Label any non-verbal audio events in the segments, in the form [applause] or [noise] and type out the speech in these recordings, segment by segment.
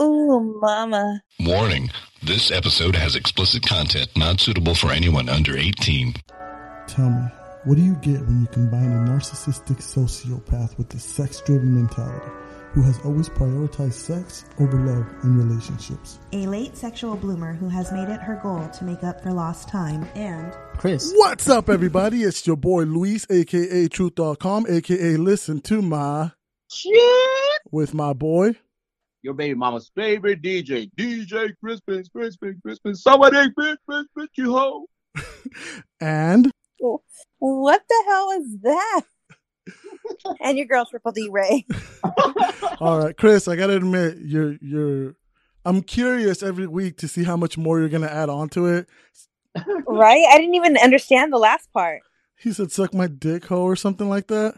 Ooh, mama. Warning this episode has explicit content not suitable for anyone under 18. Tell me, what do you get when you combine a narcissistic sociopath with a sex driven mentality who has always prioritized sex over love in relationships? a late sexual bloomer who has made it her goal to make up for lost time, and Chris. What's up, everybody? It's your boy Luis, aka Truth.com, aka Listen to My, Shit! with my boy. Your baby mama's favorite DJ, DJ Crispin, Crispin, Crispin. Somebody, bitch, bitch, bitch, you hoe. [laughs] And What the hell is that? [laughs] and your girl Triple D Ray. [laughs] all right, Chris, I gotta admit, you're you're. I'm curious every week to see how much more you're gonna add on to it. Right? I didn't even understand the last part. He said, "Suck my dick, hoe," or something like that.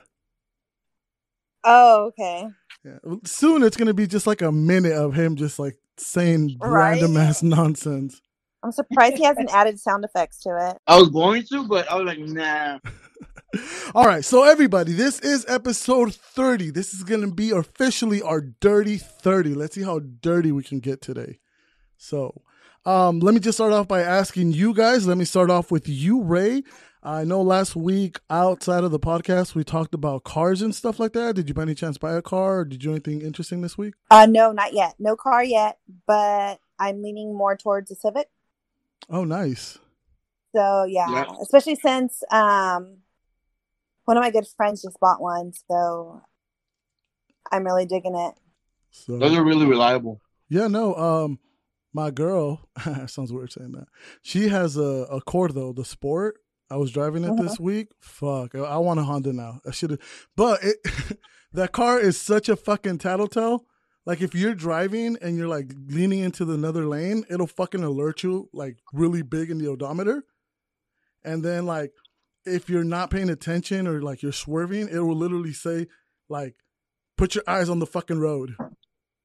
Oh, okay. Yeah. Soon it's gonna be just like a minute of him just like saying Right. random ass [laughs] nonsense. I'm surprised he hasn't added sound effects to it. I was going to, but I was like, nah. [laughs] All right, so everybody, this is episode 30. This is going to be officially our dirty 30. Let's see how dirty we can get today. So, um, let me just start off by asking you guys. Let me start off with you, Ray. I know last week outside of the podcast we talked about cars and stuff like that. Did you by any chance buy a car or did you do anything interesting this week? Uh no, not yet. No car yet, but I'm leaning more towards a Civic. Oh, nice. So yeah, Yeah. especially since um one of my good friends just bought one, so I'm really digging it. So Those are really reliable. Yeah, no. Um, my girl [laughs] sounds weird saying that. She has a Accord, the Sport. I was driving it Uh-huh. this week. Fuck, I, I want a Honda now. I should have, but it [laughs] that car is such a fucking tattletale. Like if you're driving and you're like leaning into the another lane, it'll fucking alert you like really big in the odometer. And then like if you're not paying attention or like you're swerving, it will literally say like put your eyes on the fucking road.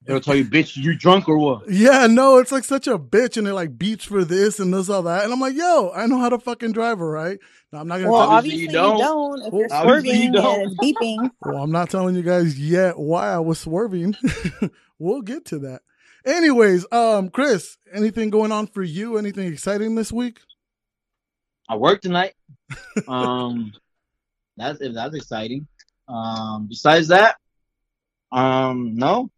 It'll tell you, bitch, you drunk or what? Yeah, no, it's like such a bitch, and it like beats for this and this all that, and I'm like, yo, I know how to fucking drive her, right? Now I'm not gonna. Well, tell obviously, Obviously you you don't. don't. if Well, you're obviously you swerving don't. and it's [laughs] beeping. well, I'm not telling you guys yet why I was swerving. [laughs] we'll get to that. Anyways, um, Chris, anything going on for you? Anything exciting this week? I work tonight. [laughs] Um, that's if that's exciting. Um, besides that, um, no.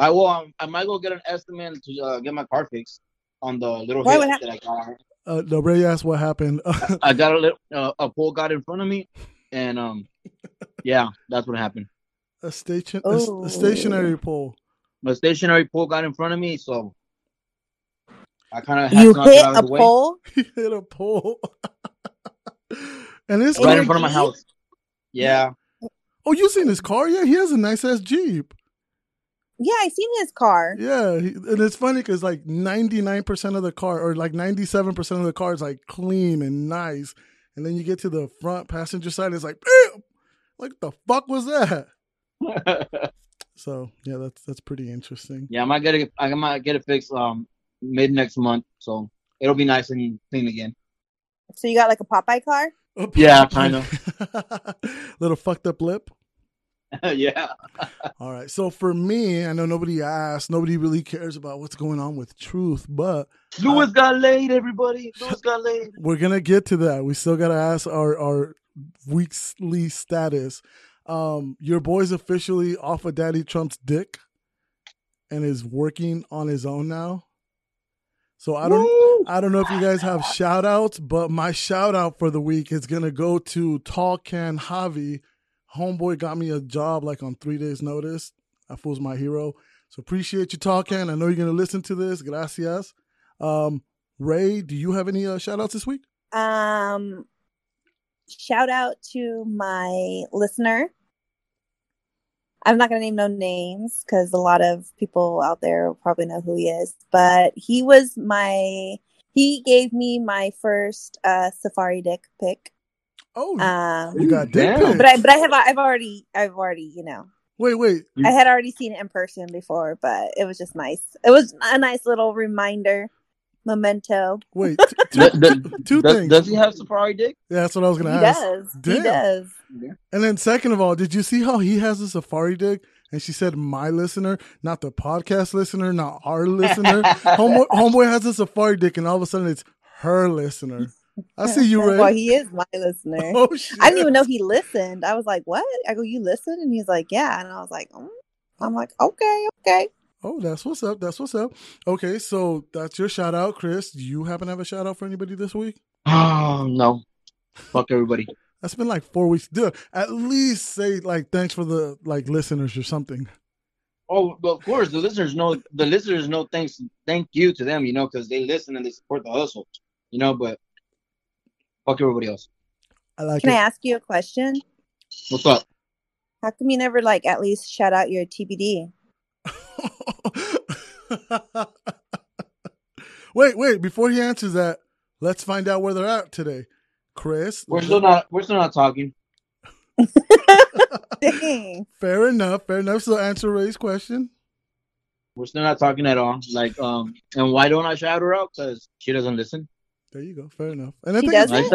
I will. Um, I might go get an estimate to uh, get my car fixed on the little Why hit would hap- that I got. Uh, no, Ray asked what happened. I got a little uh, a pole got in front of me, and um, yeah, that's what happened. a station, a, Oh. a stationary pole. A stationary pole got in front of me, so I kind of had You to hit a of the way. pole. [laughs] He hit a pole, [laughs] and this In right in front of my house. Yeah, Oh, you seen his car? Yeah, he has a nice ass Jeep. Yeah, I seen his car. Yeah, he, and it's funny because like ninety nine percent of the car, or like ninety seven percent of the car, is like clean and nice, and then you get to the front passenger side, it's like, "Ew!" like the fuck was that? [laughs] So yeah, that's that's pretty interesting. yeah. I might get it. I might get it fixed um mid next month, so it'll be nice and clean again. So you got like a Popeye car? Yeah, kinda. [laughs] Little fucked up lip. [laughs] yeah, All right. So for me, I know nobody asked, nobody really cares about what's going on with truth, but Lewis got laid. Everybody, Lewis got laid. we're gonna get to that. We still gotta ask our our weekly status. Um, your boy's officially off of Daddy Trump's dick and is working on his own now. So I don't Woo! I don't know if you guys have shout outs, but my shout out for the week is gonna go to Tall Can Javi. Homeboy got me a job like on three days' notice. That fool's my hero. So appreciate you, talking. I know you're gonna listen to this. Gracias. Um, Ray, do you have any uh, shout outs this week? Um, shout out to my listener. I'm not gonna name no names because a lot of people out there probably know who he is. But he was my he gave me my first uh safari dick pic. Oh, Um you got dick Damn. pics. but I but I have I've already I've already, you know, wait, wait. I had already seen it in person before, but it was just nice. It was a nice little reminder, memento. Wait, [laughs] t- two, Does, does, two does, things. does he have Safari dick? yeah, that's what I was gonna ask. does. Damn. He does. And then second of all, did you see how he has a safari dick and she said my listener, not the podcast listener, not our listener. [laughs] homeboy, homeboy has a safari dick, and all of a sudden it's her listener. I see you, Ray. Well, he is my listener. [laughs] oh shit! I didn't even know he listened. I was like, "What?" I go, "You listen?" And he's like, "Yeah." And I was like, mm. "I'm like, okay, okay." Oh, that's what's up. That's what's up. Okay, so that's your shout out, Chris. Do you happen to have a shout out for anybody this week? Oh no. Fuck everybody. That's been like four weeks. Dude, at least say like thanks for the like listeners or something. Oh, well, of course, the listeners know. The listeners know. Thanks, thank you to them. You know, because they listen and they support the hustle. You know, but fuck everybody else. I like Can I ask you a question? What's up? How come you never like at least shout out your TBD? [laughs] wait, wait. Before he answers that, let's find out where they're at today. Chris, We're still not. We're still not talking. [laughs] [laughs] Dang. fair enough. Fair enough. So answer Ray's question. We're still not talking at all. Like, um, and why don't I shout her out? Because she doesn't listen. There you go. Fair enough. And I She think At doesn't? least,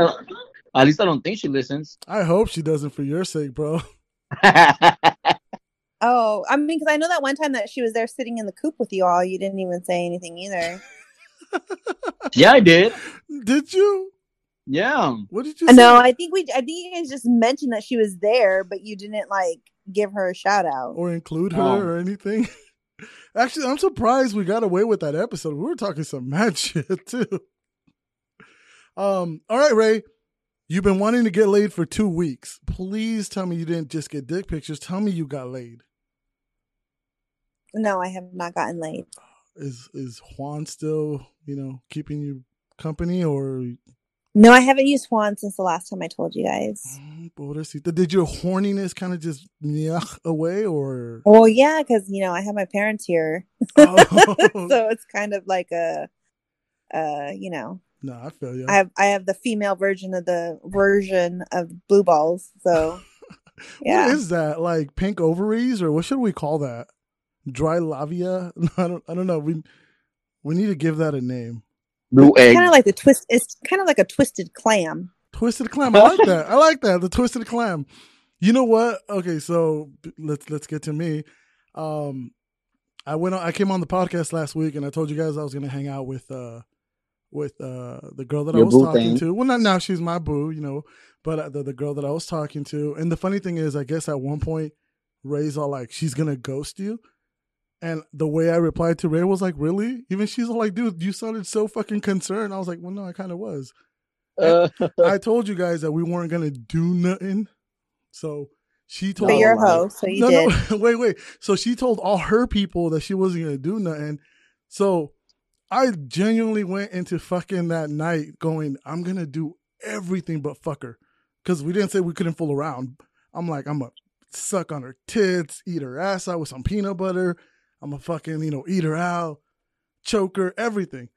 I, at least I don't think she listens. I hope she doesn't for your sake, bro. [laughs] Oh, I mean, because I know that one time that she was there sitting in the coop with you all, you didn't even say anything either. [laughs] yeah, I did. Did you? Yeah. What did you say? no, I think we, I think you guys just mentioned that she was there, but you didn't like give her a shout out. or include her Oh. or anything. [laughs] Actually, I'm surprised we got away with that episode. We were talking some mad shit too. Um, all right, Ray. You've been wanting to get laid for two weeks. Please tell me you didn't just get dick pictures. Tell me you got laid. No, I have not gotten laid. Is is Juan still, you know, keeping you company or No, I haven't used Juan since the last time I told you guys. Mm, did your horniness kind of just nyah away or Well, yeah, because you know I have my parents here, Oh. [laughs] so it's kind of like a, uh, you know, No, I feel you. I have I have the female version of the version of blue balls. So [laughs] yeah, What is that? Like pink ovaries or what should we call that? Dry lavia? [laughs] I don't I don't know. We we need to give that a name. Blue egg. kind of like the twist. It's kind of like a twisted clam. Twisted clam. I like that. [laughs] I like that. The twisted clam. You know what? Okay, so let's let's get to me. Um I went on I came on the podcast last week and I told you guys I was gonna hang out with uh with uh the girl that I was talking thing. to. Well not now she's my boo, you know, but uh, the the girl that I was talking to. And the funny thing is I guess at one point Ray's all like, she's gonna ghost you. And the way I replied to Ray was like, really? Even she's all like, dude, you sounded so fucking concerned. I was like, well, no, I kind of was. Uh, I [laughs] told you guys that we weren't gonna do nothing. So she told But you're a hoe, so you no, did. no, [laughs] wait, wait. So she told all her people that she wasn't gonna do nothing. So I genuinely went into fucking that night going, I'm gonna do everything but fuck her. Cause we didn't say we couldn't fool around. I'm like, I'm gonna suck on her tits, eat her ass out with some peanut butter. I'm gonna fucking, you know, eat her out, choke her, everything.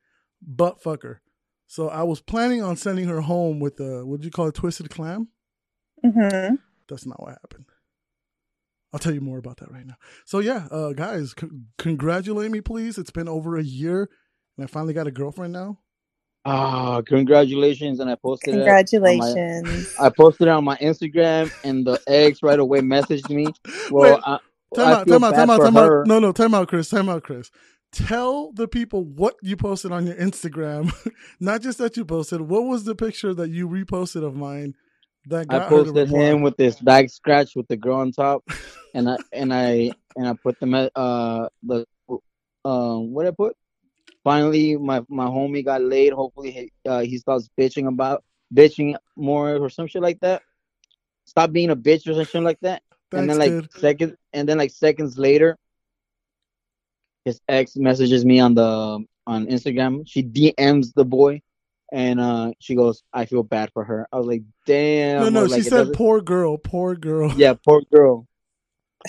But fuck her. So I was planning on sending her home with a what'd you call it, twisted clam? hmm That's not what happened. I'll tell you more about that right now. So yeah, uh, guys, c- congratulate me, please. It's been over a year, and I finally got a girlfriend now. Ah, congratulations! And I posted it. Congratulations. I posted it on my Instagram, and the ex right away messaged me. [laughs] Well, Wait, I, time I out, time out, time out, time her. out. No, no, time out, Chris. Time out, Chris. Tell the people what you posted on your Instagram. [laughs] Not just that you posted. What was the picture that you reposted of mine that got I her to posted him with this back scratch with the girl on top, [laughs] and I and I and I put the uh the um what I put. Finally, my my homie got laid. Hopefully, he uh, he stops bitching about bitching more or some shit like that. Stop being a bitch or something like that. and then like dude. seconds and then like seconds later, his ex messages me on the on Instagram. She DMs the boy, and uh she goes, "I feel bad for her." I was like, "Damn." No, no, she like, said poor girl, poor girl. "Yeah, poor girl."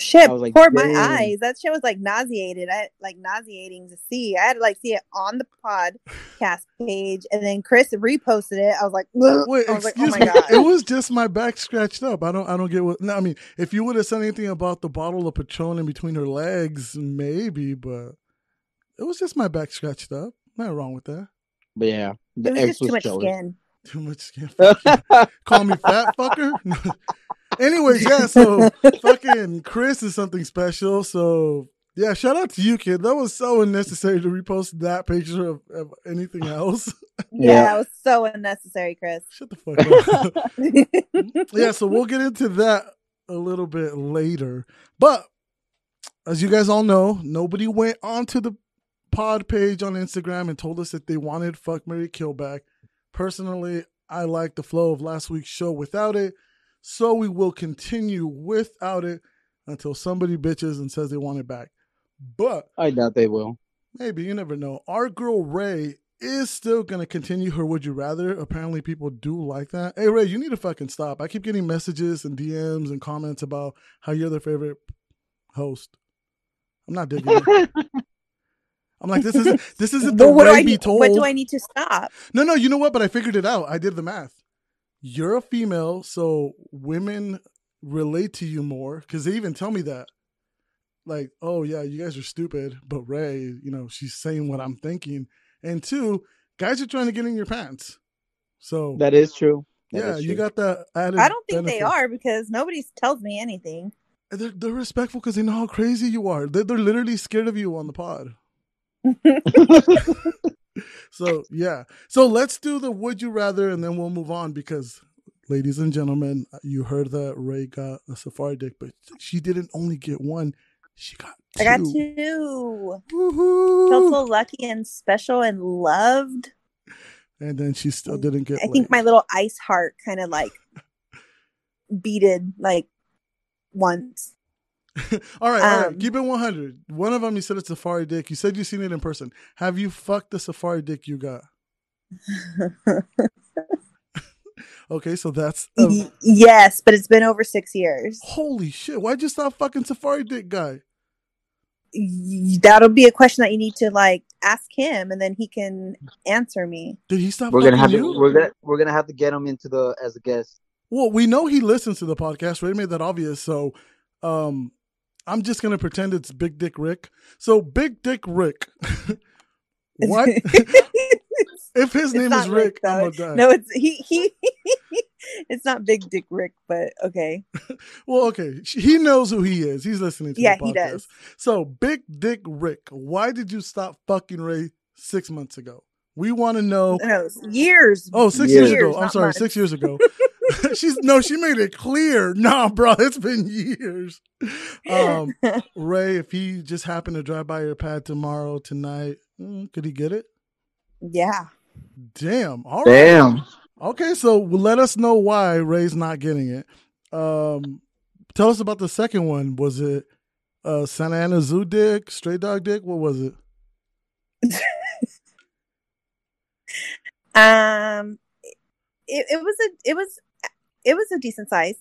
Shit, I like, poured my eyes. That shit was like nauseated. I like nauseating to see. I had to like see it on the podcast page, and then Chris reposted it. I was like, Wait, I was like, oh excuse my me. god. It was just my back scratched up. I don't. I don't get what. No, I mean, if you would have said anything about the bottle of Patron in between her legs, maybe. But it was just my back scratched up. Nothing wrong with that. But yeah, the it was ex just too much jealous. skin. Too much skin. [laughs] Call me fat fucker. [laughs] Anyways, yeah, [laughs] so fucking Chris is something special. So yeah, shout out to you, kid. That was so unnecessary to repost that picture of, of anything else. [laughs] Yeah, Yeah. that was so unnecessary, Chris. Shut the fuck up. [laughs] yeah, so we'll get into that a little bit later. But as you guys all know, nobody went onto the pod page on Instagram and told us that they wanted Fuck Mary Kill back. Personally, I like the flow of last week's show without it, so we will continue without it until somebody bitches and says they want it back. But I doubt they will. Maybe you never know. Our girl Ray is still gonna continue her would you rather. Apparently, people do like that. Hey Ray, you need to fucking stop. I keep getting messages and DMs and comments about how you're their favorite host. I'm not digging it. [laughs] I'm like, this isn't this isn't the But what do Ray I be told. what do I need to stop? No, no, you know what? But I figured it out. I did the math. You're a female, so women relate to you more because they even tell me that. Like, oh yeah, you guys are stupid, but Ray, you know, she's saying what I'm thinking. And two, guys are trying to get in your pants. So That is true. That yeah, is you got that added. I don't think they are because nobody tells me anything. They're, they're respectful because they know how crazy you are. They're, they're literally scared of you on the pod. [laughs] [laughs] So yeah. So let's do the would you rather and then we'll move on because ladies and gentlemen, you heard that Ray got a safari dick, but she didn't only get one. She got two. I got two. Woohoo. Felt so lucky and special and loved. And then she still didn't get I think my little ice heart kind of like beated like once. [laughs] all right, all right. um, Keep it 100. One of them, you said it's safari dick. You said you seen it in person. Have you fucked the safari dick you got? [laughs] [laughs] Okay, so that's a, Y- yes, but it's been over six years. holy shit. Why'd you stop fucking safari dick guy? That'll be a question that you need to like ask him, and then he can answer me. Did he stop We're gonna have you? to, we're gonna we're gonna have to get him into the as a guest. Well, we know he listens to the podcast. We made that obvious. So um I'm just gonna pretend it's Big Dick Rick. So Big Dick Rick. [laughs] what? [laughs] if his It's name is Rick, though. I'm gonna die. No, it's he he. [laughs] it's not Big Dick Rick, but okay. Well, okay. He knows who he is. He's listening to Yeah, the he does. So Big Dick Rick, why did you stop fucking Ray six months ago? We want to know. No, years. Oh, six years, Years, ago. I'm sorry, months. six years ago. [laughs] She's no, she made it clear. [laughs] Nah, bro, it's been years. Um, [laughs] Ray, if he just happened to drive by your pad tomorrow, tonight, mm, could he get it? yeah. Damn. All right. Damn. Okay, so let us know why Ray's not getting it. Um, tell us about the second one. Was it uh, Santa Ana Zoo Dick, Stray Dog Dick? What was it? Um, it, it was a it was it was a decent size.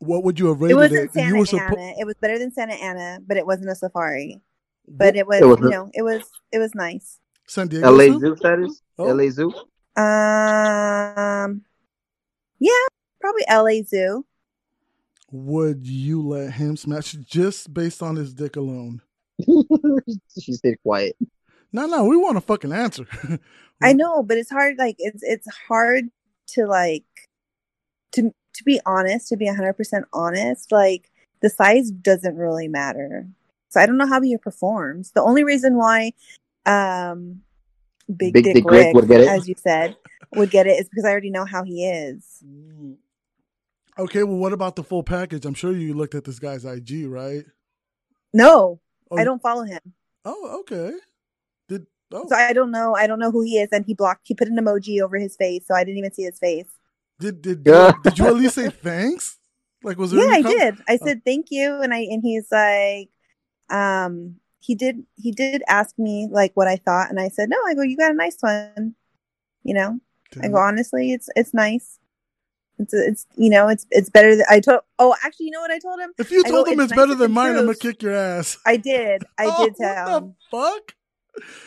What would you have rated It rated wasn't it? Santa you were Ana. suppo- it was better than Santa Ana, but it wasn't a safari. But it was, It was you know, it was it was nice. San Diego LA Zoo? Zoo status? Oh. LA Zoo? Um, yeah, probably LA Zoo. Would you let him smash just based on his dick alone? [laughs] she stayed quiet. No, no, we want a fucking answer. I [laughs] know, but it's hard. Like it's it's hard to like to to be honest, to be hundred percent honest. Like the size doesn't really matter. So I don't know how he performs. The only reason why, um, Big, Big Dick, Dick Rick, Rick would get it? as you said, would get it is because I already know how he is. Mm. Okay, well, what about the full package? I'm sure you looked at this guy's IG, right? No, Oh, I don't follow him, Oh, okay. Did oh so I don't know. I don't know who he is, and he blocked. He put an emoji over his face, so I didn't even see his face. did did Yeah. did you at least say thanks? Like, was there? yeah, I com- did. I Oh. said thank you, and I and he's like, um, he did he did ask me like what I thought, and I said no. I go, you got a nice one, you know. I go honestly, it's it's nice. It's it's you know it's it's better. Than, I told. Oh, actually, you know what I told him? If you told go, him "It's it's better than than mine, I'm gonna kick your ass. I did. I [laughs] Oh, did tell What him, the fuck?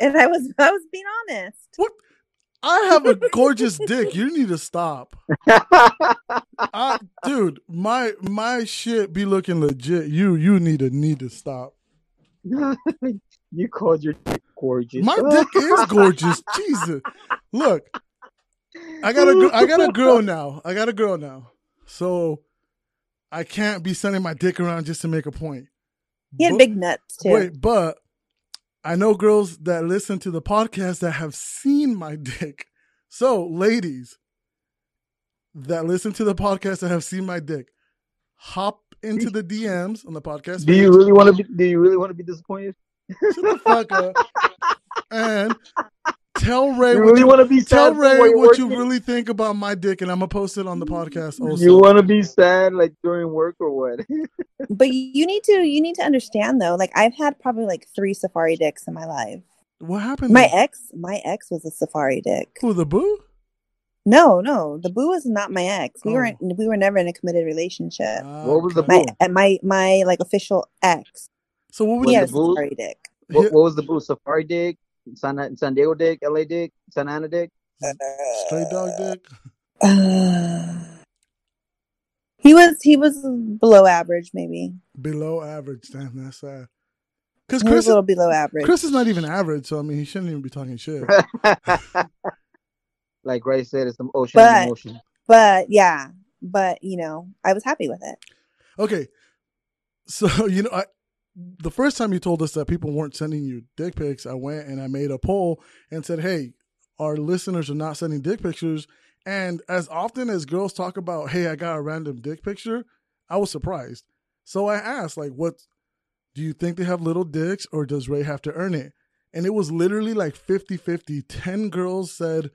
And I was I was being honest. What? I have a gorgeous dick. You need to stop. [laughs] I, dude, my my shit be looking legit. You you need to need to stop. [laughs] you called your dick gorgeous. My dick is gorgeous. Jesus. Look, I got a gr- I got a girl now. I got a girl now. so I can't be sending my dick around just to make a point. He had But- big nuts too. Wait, but I know girls that listen to the podcast that have seen my dick. So, ladies that listen to the podcast that have seen my dick, hop into the DMs on the podcast. Do you really want to be? Do you really want to be disappointed? Shut the fuck up. And tell Ray You what really you, want to be tell sad? Ray while you're what you really think about my dick, and I'm gonna post it on the podcast. Also, You want to be sad like during work or what? [laughs] But you need to you need to understand though. Like I've had probably like three safari dicks in my life. what happened? My to- ex, my ex was a safari dick. Who the boo? No, no, the boo was not my ex. We Oh. weren't. We were never in a committed relationship. Ah, what was the Okay. boo? My my my like official ex. So what was He Was had a the boo- safari dick. what, what was the booth? Safari dick, San San Diego dick, LA dick, Santa Ana dick. straight dog dick? Uh, he was he was below average, maybe. Below average. Damn, that's sad. Because He was Chris, a little below average. Chris is not even average, so I mean, he shouldn't even be talking shit. [laughs] like Ray said, it's some ocean But- of emotion. But yeah, but you know, I was happy with it. Okay, so [laughs] you know, I, the first time you told us that people weren't sending you dick pics, I went and I made a poll and said, "Hey, our listeners are not sending dick pictures." And as often as girls talk about, "Hey, I got a random dick picture," I was surprised. So I asked, like, "What do you think they have little dicks, or does Ray have to earn it?" And it was literally like 50-50. Ten girls said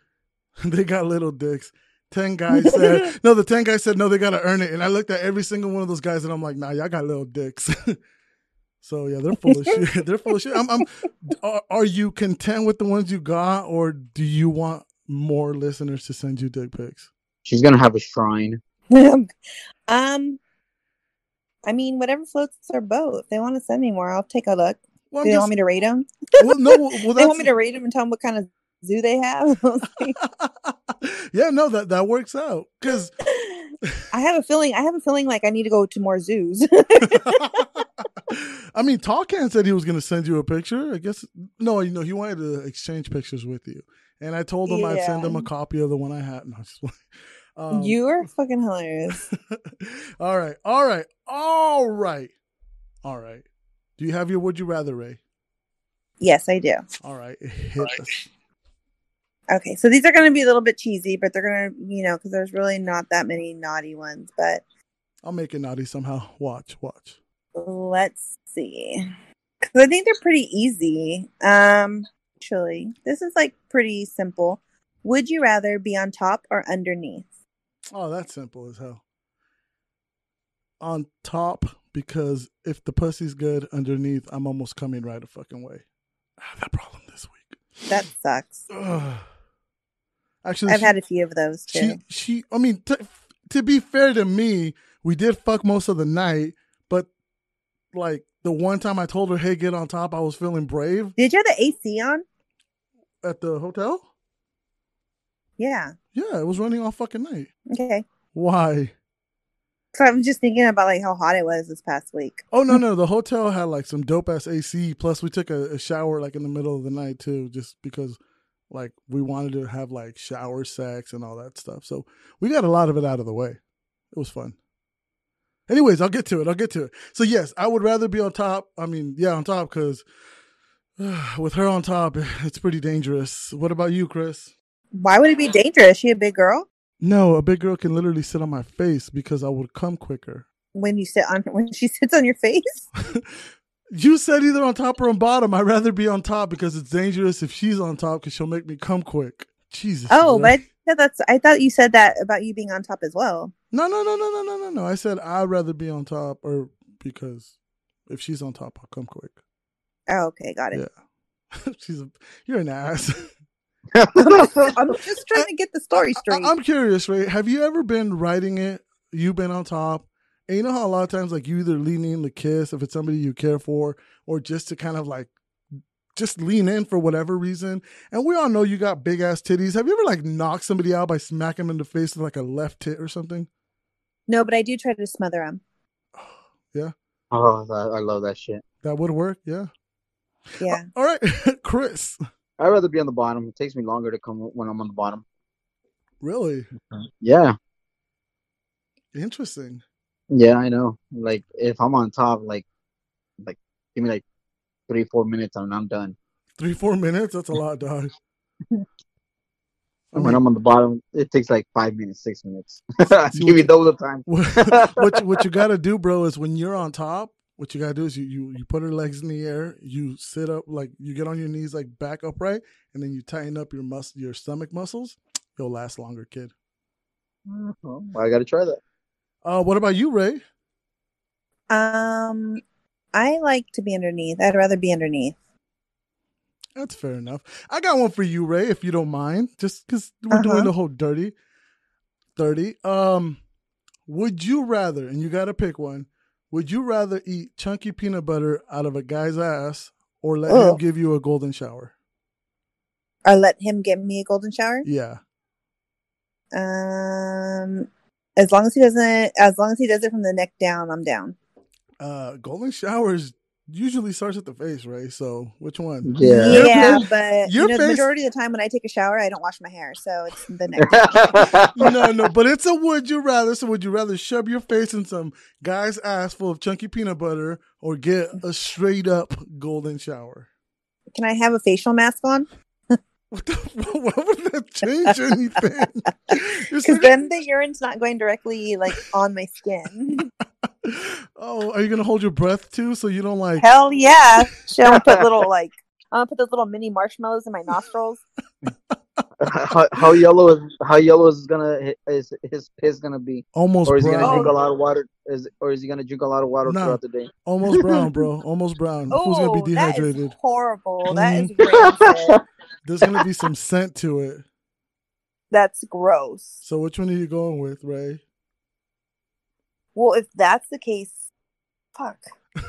[laughs] they got little dicks. Ten guys said [laughs] no. The ten guys said no. They gotta earn it. And I looked at every single one of those guys, and I'm like, nah, y'all got little dicks. [laughs] so yeah, they're full of shit. [laughs] They're full of shit. I'm, I'm. [laughs] Are, are you content with the ones you got, or do you want more listeners to send you dick pics? She's gonna have a shrine. [laughs] um, I mean, whatever floats their boat. If they want to send me more, I'll take a look. Well, Do I'm they just, want me to rate them? well no. Well, they want me to rate them and tell them what kind of zoo they have. yeah, no, that that works out because I have a feeling. I have a feeling like I need to go to more zoos. [laughs] I mean, Tall Can said he was going to send you a picture. I guess no, you know, he wanted to exchange pictures with you, and I told him I'd send him a copy of the one I had. No, just [laughs] um, you are fucking hilarious. [laughs] all right, all right, all right, all right. Do you have your would you rather, Ray? Yes, I do. All right, hit us. Okay, so these are going to be a little bit cheesy, but they're going to, you know, because there's really not that many naughty ones. But I'll make it naughty somehow. Watch, watch. let's see. 'Cause I think they're pretty easy. Um, actually, this is like pretty simple. Would you rather be on top or underneath? Oh, that's simple as hell. On top, because if the pussy's good underneath, I'm almost coming right a fucking way. I [sighs] have that problem this week. That sucks. Ugh. Actually, I've she, had a few of those too. she she. I mean, t- to be fair to me, we did fuck most of the night, but like the one time I told her, "Hey, get on top," I was feeling brave Did you have the AC on? at the hotel. Yeah. Yeah, it was running all fucking night. Okay. Why? So I'm just thinking about like how hot it was this past week. Oh no, [laughs] no, the hotel had like some dope ass AC. Plus, we took a, a shower like in the middle of the night too, just because like we wanted to have like shower sex and all that stuff. So we got a lot of it out of the way. It was fun. Anyways, I'll get to it. I'll get to it. So yes, I would rather be on top. I mean, yeah, on top because [sighs] with her on top, [laughs] it's pretty dangerous. What about you, Chris? Why would it be dangerous? She a big girl? No, a big girl can literally sit on my face because I would come quicker. When you sit on [laughs] when she sits on your face? [laughs] You said either on top or on bottom. I'd rather be on top because it's dangerous if she's on top because she'll make me come quick. Jesus. Oh, but yeah, that's I thought you said that about you being on top as well. no, no, no, no, no, no, no, no. I said I'd rather be on top or because if she's on top, I'll come quick. Oh, okay, got it. Yeah. [laughs] she's a, you're an ass. [laughs] I'm [laughs] just trying to get the story straight. I, am curious, Ray. Have you ever been writing it? You've been on top, and you know how a lot of times, like you either lean in to kiss if it's somebody you care for, or just to kind of like just lean in for whatever reason. And we all know you got big ass titties. Have you ever like knocked somebody out by smacking them in the face with like a left tit or something? no, but I do try to smother them. [sighs] Yeah. Oh, I I love that shit. That would work. Yeah. Yeah. All right, [laughs] Chris. I'd rather be on the bottom. It takes me longer to come when I'm on the bottom. Really? Yeah. Interesting. Yeah, I know. Like if I'm on top, like like give me like three, four minutes and I'm done. Three, four minutes? That's a lot, dog. [laughs] And when I'm on the bottom, it takes like five minutes, six minutes. [laughs] Give me double the time. [laughs] what you, what you gotta do, bro, is when you're on top, what you gotta do is you, you you put your legs in the air, you sit up like you get on your knees like back upright, and then you tighten up your mus your stomach muscles. You'll last longer, kid. Mm-hmm. Well, I gotta try that. Uh, what about you, Ray? Um, I like to be underneath. I'd rather be underneath. That's fair enough. I got one for you, Ray, if you don't mind, just because we're Uh-huh. doing the whole dirty, dirty. Um, would you rather? And you got to pick one. Would you rather eat chunky peanut butter out of a guy's ass or let him give you a golden shower? Or let him give me a golden shower. Yeah. Um, as long as he doesn't, as long as he does it from the neck down, I'm down. Uh, golden showers usually starts at the face, right? So which one? Yeah. Your yeah, face- but your you know, the majority of the time when I take a shower, I don't wash my hair, so it's the neck down. [laughs] no, no, but it's a would you rather. So would you rather shove your face in some guy's ass full of chunky peanut butter or get a straight up golden shower? Can I have a facial mask on? What, the, [laughs] why would that change anything? [laughs] You're Because then the urine's not going directly like on my skin. [laughs] oh, are you gonna hold your breath too, so you don't like? Hell yeah! Should I put little like I'm gonna put those little mini marshmallows in my nostrils. how, how yellow is how yellow is gonna is his piss gonna be, Almost or is he gonna drink a Oh. lot of water? Is or is he gonna drink a lot of water No. throughout the day? Almost brown, bro. Almost brown. Who's gonna Oh, be that is dehydrated? horrible. That is rancid. There's gonna be some scent to it. [laughs] That's gross. So which one are you going with, Ray? Well, if that's the case, fuck.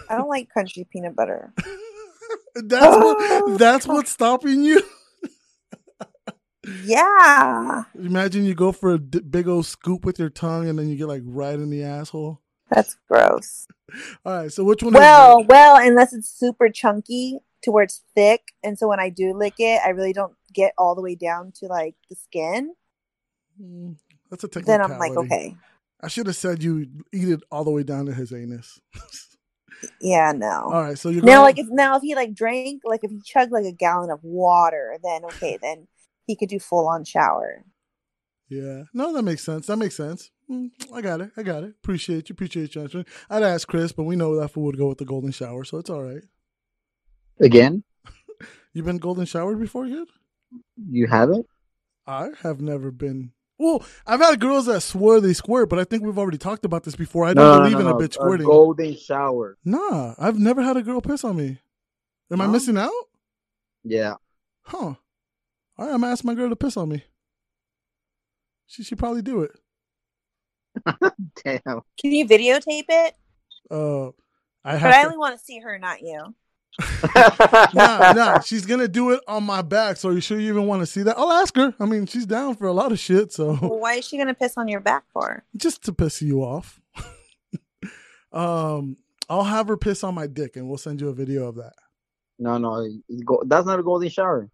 I don't like crunchy peanut butter. [laughs] that's what. [laughs] That's what's stopping you. Yeah, Imagine you go for a d- big old scoop with your tongue, and then you get like right in the asshole. that's gross. All right. So which one? Well, well, unless it's super chunky to where it's thick, and so when I do lick it, I really don't get all the way down to like the skin. Mm, That's a Then. I'm like, okay, I should have said you eat it all the way down to his anus. [laughs] yeah, no. all right. So you're Now, like if now if he like drank, like if he chugged like a gallon of water, then okay, then he could do full on shower. Yeah. No, that makes sense. That makes sense. Mm, I got it. I got it. Appreciate you. Appreciate you answering. I'd ask Chris, but we know that fool would go with the golden shower, so it's all right. Again, [laughs] You've been golden showered before, kid? you haven't. I have never been. Well, I've had girls that swear they squirt, but I think we've already talked about this before. I don't No, no, believe no, in a no, bitch squirting. golden shower. Nah, I've never had a girl piss on me. Am I missing out? Yeah. Huh. All right, I'm gonna ask my girl to piss on me. She should probably do it. [laughs] Damn. Can you videotape it? Uh, I But have. I to- only want to see her, not you. [laughs] nah, nah, she's gonna do it on my back. So you sure you even want to see that? I'll ask her. I mean, she's down for a lot of shit, so Well, why is she gonna piss on your back for? just to piss you off. [laughs] um, I'll have her piss on my dick, and we'll send you a video of that. No, no, go- that's not a golden shower.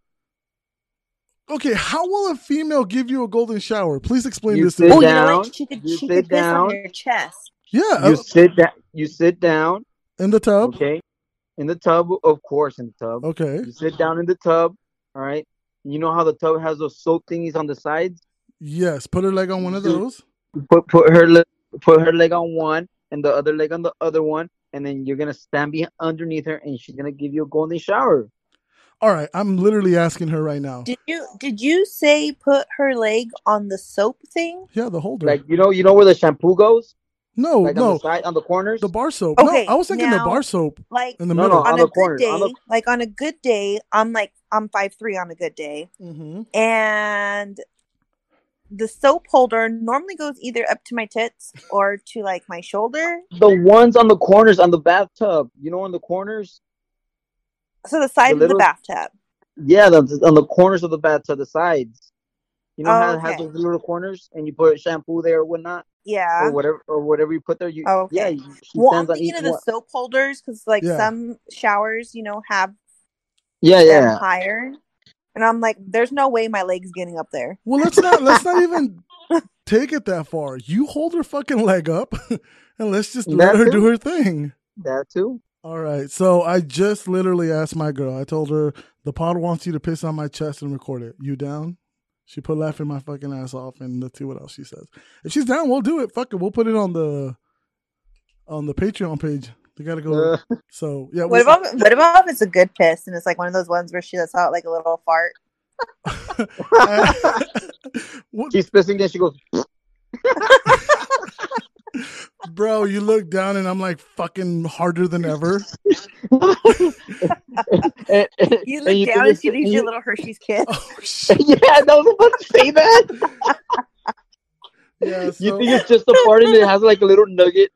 Okay, how will a female give you a golden shower? Please explain You this to sit me. Oh, you down, know what? She could you she sit could piss down. on your chest. Yeah, You uh, sit down. You sit down. in the tub. Okay. In the tub, of course, in the tub. Okay. You sit down in the tub. All right. You know how the tub has those soap thingies on the sides. Yes, put her leg on one of those. Put put her leg put her leg on one and the other leg on the other one, and then you're gonna stand be underneath her, and she's gonna give you a golden shower. All right, I'm literally asking her right now. Did you did you say put her leg on the soap thing? Yeah, the holder. Like you know, you know where the shampoo goes, no, like on no, the side, on the corners. the bar soap. Okay, no, I was thinking the bar soap Like in the No, middle. no, on, on a the good corner, day, on the- like on a good day, I'm like I'm five three on a good day, hmm and the soap holder normally goes either up to my tits or to like my shoulder. the ones on the corners on the bathtub. You know, on the corners. So the side The of the bathtub. Yeah, the, on the corners of the bathtub, the sides. You know Oh, how it has okay. those little corners, and you put shampoo there or whatnot, Yeah. or whatever, or whatever you put there. You, Oh, okay. yeah, she Well, I'm thinking of the one. soap holders because like Yeah. some showers, you know, have Yeah, yeah. higher, and I'm like, there's no way my leg's getting up there. Well, let's not let's not even [laughs] take it that far. You hold her fucking leg up [laughs] and let's just That let her too. do her thing. That too. All right. So I just literally asked my girl. I told her the pod wants you to piss on my chest and record it. You down? She put laughing my fucking ass off, and let's see what else she says. If she's down, we'll do it. Fuck it. We'll put it on the on the Patreon page. They gotta go. Uh, so yeah. What about what about if it's a good piss and it's like one of those ones where she lets out like a little fart? [laughs] [laughs] She's pissing, then she goes. Bro, you look down, and I'm like fucking harder than ever. [laughs] and, and- You look think down and it's- she leaves and you a little Hershey's kiss. Oh [laughs] shit. Yeah, I was about to say that. Yeah. You think it's just a part and it has like a little nugget?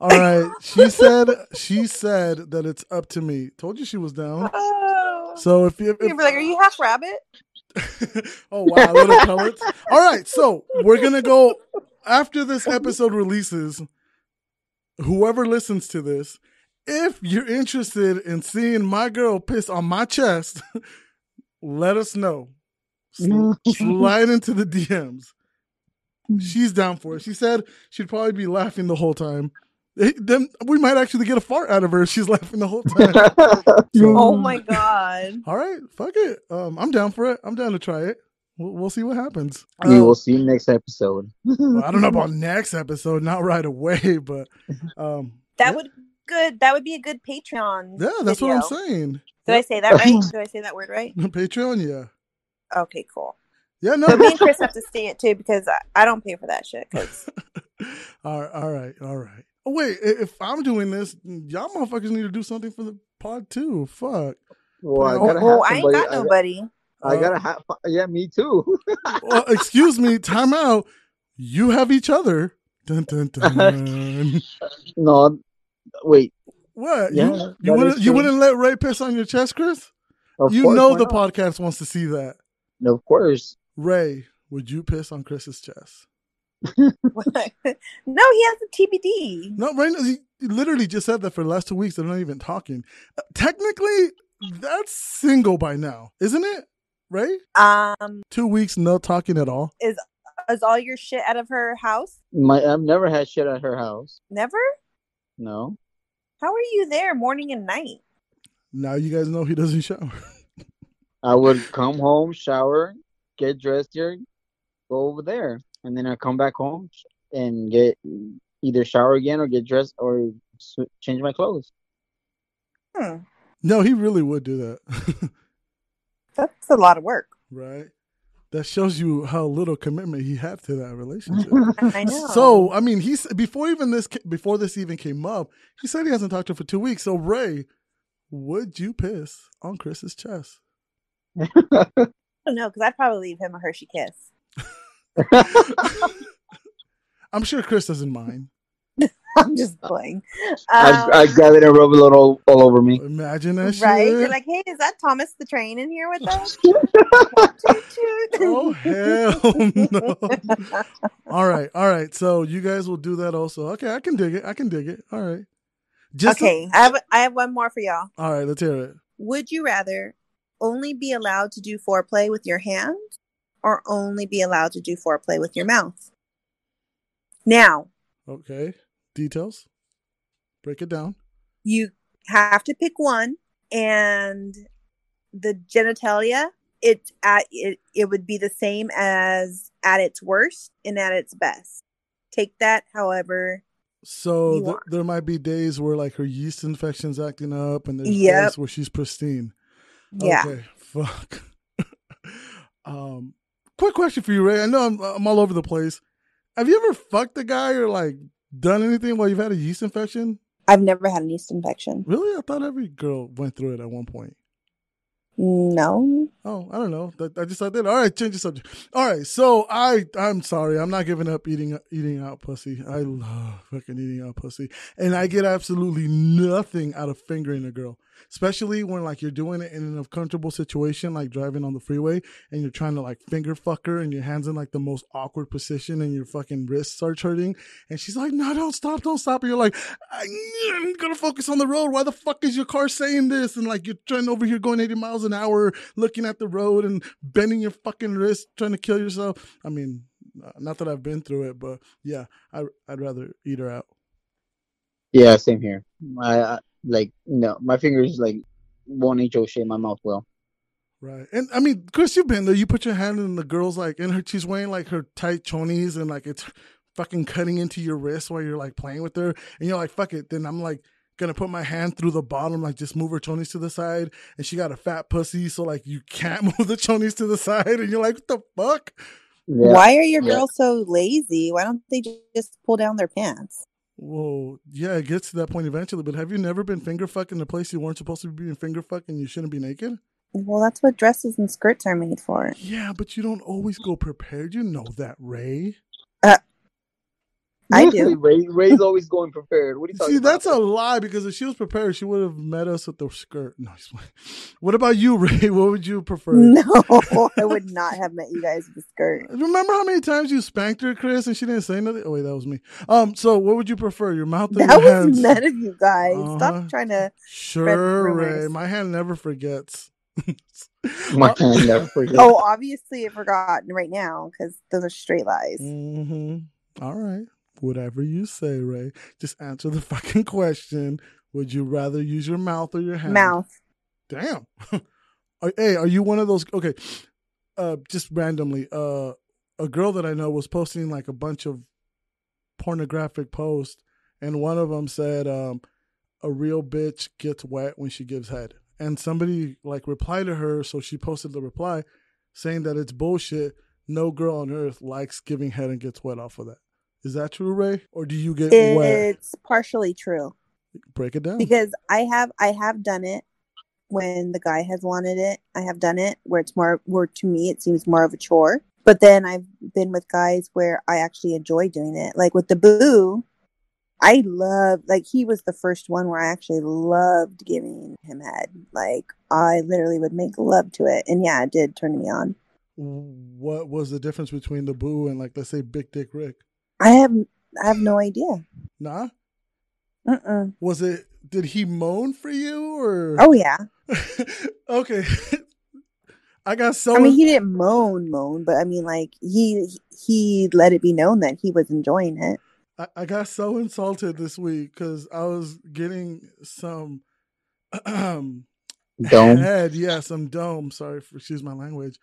all right. She said. She said that it's up to me. Told you she was down. Oh. So if you if, You'd like, "Are you half rabbit?" [laughs] oh wow, little pellets. All right, so we're gonna go after this episode releases. Whoever listens to this, if you're interested in seeing my girl piss on my chest, [laughs] let us know. Slide into the DMs. She's down for it. She said she'd probably be laughing the whole time. Then we might actually get a fart out of her she's [laughs] laughing the whole time. [laughs] So- Oh my god! All right, fuck it. Um, I'm down for it. I'm down to try it. We'll, we'll see what happens. You Uh, will see next episode. [laughs] well, I don't know about [laughs] next episode, not right away, but [laughs] um, That yeah, would good. That would be a good Patreon. yeah, that's what I'm saying. Did I say that right? Did I say that word right? Patreon, yeah, Okay, cool. yeah, no. But me and Chris have to see it too because I, I don't pay for that shit. Because all right, all right, all right. Oh wait, if I'm doing this, y'all motherfuckers need to do something for the pod too. Fuck. Well, I Oh, gotta oh, have I ain't got nobody. I, I gotta have. Yeah, me too. [laughs] Well, excuse me, time out. You have each other. Dun, dun, dun. [laughs] no, wait. what? Yeah, you you wouldn't you wouldn't let Ray piss on your chest, Chris? Of you course, know the not? podcast wants to see that. Of course. Ray, would you piss on Chris's chest? [laughs] no, he has a TBD. No, Ray, he he literally just said that for the last two weeks. They're not even talking. Uh, technically, that's single by now, isn't it? Right? Um, Two weeks, no talking at all. is is all your shit out of her house? My I've never had shit at her house. Never. No. How are you there morning and night? Now you guys know he doesn't shower. I would come home, shower, get dressed here, go over there, and then I come back home and get either shower again or get dressed or change my clothes. Hmm, no, he really would do that. [laughs] that's a lot of work. right? That shows you how little commitment he had to that relationship. [laughs] I know. So, I mean, he's before even this before this even came up, he said he hasn't talked to her for two weeks. So, Ray, would you piss on Chris's chest? Oh, I don't know because I'd probably leave him a Hershey kiss. [laughs] I'm sure Chris doesn't mind. [laughs] I'm just playing. I, Um, I grab it and rub it all, all over me. Imagine that right? shit. You're like, hey, is that Thomas the Train in here with [laughs] us? Toot, toot. oh hell [laughs] no! all right, all right. So you guys will do that also. Okay, I can dig it. I can dig it. All right. Just okay, I have I have one more for y'all. all right. Let's hear it. Would you rather only be allowed to do foreplay with your hand or only be allowed to do foreplay with your mouth? Now, Okay. Details. Break it down. you have to pick one and the genitalia it at it, it would be the same as at its worst and at its best. Take that however So th- there might be days where like her yeast infection's acting up, and there's Yep. days where she's pristine. yeah. Okay. Fuck. [laughs] um, quick question for you, Ray. I know I'm I'm all over the place. Have you ever fucked a guy or like done anything while you've had a yeast infection? I've never had a yeast infection. Really? I thought every girl went through it at one point. No. Oh, I don't know. I just thought that. All right, change the subject. All right, so I I'm sorry. I'm not giving up eating eating out pussy. I love fucking eating out pussy, and I get absolutely nothing out of fingering a girl, especially when like you're doing it in an uncomfortable situation, like driving on the freeway, and you're trying to like finger fuck her, and your hands in like the most awkward position, and your fucking wrists start hurting, and she's like, "No, don't stop, don't stop," and you're like, "I'm gonna focus on the road. Why the fuck is your car saying this?" And like you're trying over here going 80 miles an hour, looking at the road and bending your fucking wrist, trying to kill yourself. I mean, Uh, Not that I've been through it, but yeah, I I'd rather eat her out. Yeah, same here. I, I like no, my fingers like won't eat your shit. My mouth will. Right. And I mean, Chris, you've been there. You put your hand in the girl's like in her she's wearing like her tight chonies and like it's fucking cutting into your wrist while you're like playing with her and you're like, fuck it. Then I'm like gonna put my hand through the bottom, like just move her chonies to the side, and she got a fat pussy, so like you can't [laughs] move the chonies to the side, and you're like, what the fuck? Yeah. Why are your Yeah. girls so lazy? Why don't they just pull down their pants? Whoa, yeah, it gets to that point eventually. But have you never been finger fucking in a place you weren't supposed to be being finger fucking? You shouldn't be naked. Well, that's what dresses and skirts are made for. Yeah, but you don't always go prepared. You know that, Ray. Uh, I do. Ray, Ray's always going prepared. What are you talking See, about? that's a lie because if she was prepared, she would have met us with the skirt. No, [laughs] what about you, Ray? [laughs] What would you prefer? No, [laughs] I would not have met you guys with a skirt. Remember how many times you spanked her, Chris, and she didn't say nothing? Oh wait, that was me. Um, so what would you prefer, your mouth or That your was hands? none of you guys. Uh-huh. Stop trying to. Sure. Ray. My hand never forgets. My hand never forgets. Oh, obviously, I forgot right now because those are straight lies. hmm All right. Whatever you say, Ray. Just answer the [laughs] fucking question. Would you rather use your mouth or your hand? Mouth. Damn. [laughs] Hey, are you one of those? Okay. Uh, just randomly, uh, a girl that I know was posting like a bunch of pornographic posts, and one of them said, um, "A real bitch gets wet when she gives head." And somebody like replied to her, so she posted the reply saying that it's bullshit. No girl on earth likes giving head and gets wet off of that. Is that true, Ray? Or do you get wet? It's partially true Break it down. because I have I have done it when the guy has wanted it. I have done it where it's more where to me it seems more of a chore. But then I've been with guys where I actually enjoy doing it. Like with the boo, I love like he was the first one where I actually loved giving him head. Like I literally would make love to it. And yeah, it did turn me on. what was the difference between the boo and like let's say Big Dick Rick? I have I have no idea. Nah. Uh-uh. Was it? Did he moan for you or? Oh yeah. [laughs] okay. [laughs] I got so. I mean, he didn't moan, moan, but I mean, like he he let it be known that he was enjoying it. I, I got so insulted this week because I was getting some [clears throat] Dome. head, yeah, some dome. Sorry for excuse my language.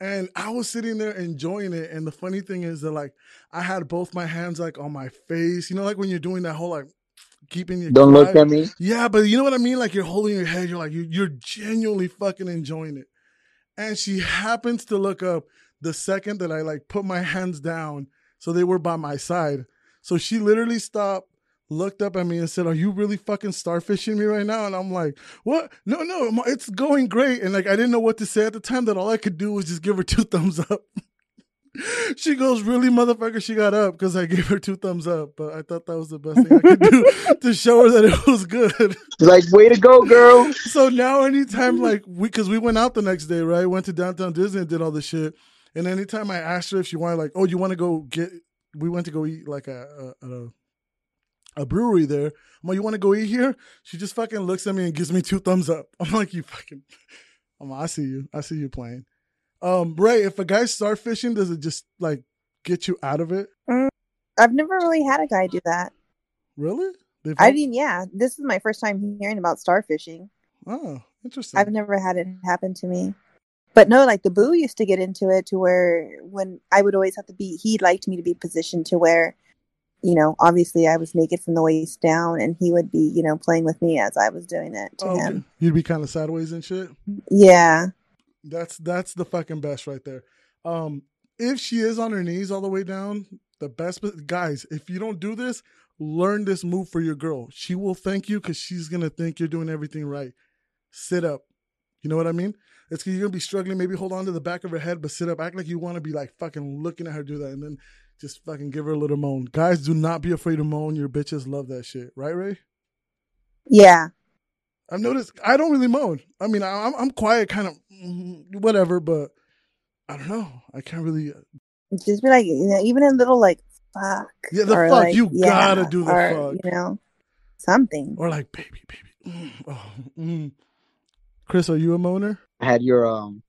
And I was sitting there enjoying it. And the funny thing is that like I had both my hands like on my face. You know, like when you're doing that whole like keeping your Don't look at me. Yeah, but you know what I mean? Like you're holding your head, you're like you you're genuinely fucking enjoying it. And she happens to look up the second that I like put my hands down, so they were by my side. So she literally stopped, looked up at me and said, "Are you really fucking starfishing me right now?" And I'm like, "What? No, no, it's going great." And like I didn't know what to say at the time. That all I could do was just give her [laughs] two thumbs up. [laughs] she goes, "Really, motherfucker?" She got up because I gave her two thumbs up. But I thought that was the best thing I could do [laughs] to show her that it was good. Like, way to go, girl. so now anytime like we because we went out the next day right went to downtown disney and did all this shit and anytime i asked her if she wanted like oh you want to go get we went to go eat like a a, a, a brewery there. I'm like you want to go eat here? She just fucking looks at me and gives me two thumbs up. [laughs] I'm like you fucking [laughs] i'm like, i see you. I see you playing. Um ray if a guy start fishing does it just like get you out of it? I've never really had a guy do that. really? They've I mean, yeah, this is my first time hearing about starfishing. oh interesting. I've never had it happen to me. But no, like the boo used to get into it to where when I would always have to be, he liked me to be positioned to where, you know, obviously I was naked from the waist down and he would be, you know, playing with me as I was doing it to Oh, him. you'd be kind of sideways and shit Yeah. That's that's the fucking best right there. Um, if she is on her knees all the way down, the best guys. If you don't do this, learn this move for your girl. She will thank you because she's gonna think you're doing everything right. Sit up. You know what I mean? It's because you're gonna be struggling. Maybe hold on to the back of her head, but sit up. Act like you want to be like fucking looking at her do that, and then just fucking give her a little moan. Guys, do not be afraid to moan. Your bitches love that shit, right, Ray? Yeah. I've noticed I don't really moan. I mean, I- I'm I'm quiet, kind of mm, whatever, but I don't know. I can't really. Just be like, you know, even a little like, fuck. Yeah, the fuck. like, You yeah, gotta do the or, fuck. You know, something. Or like, baby, baby. Mm, oh, mm. Chris, are you a moaner? I had your um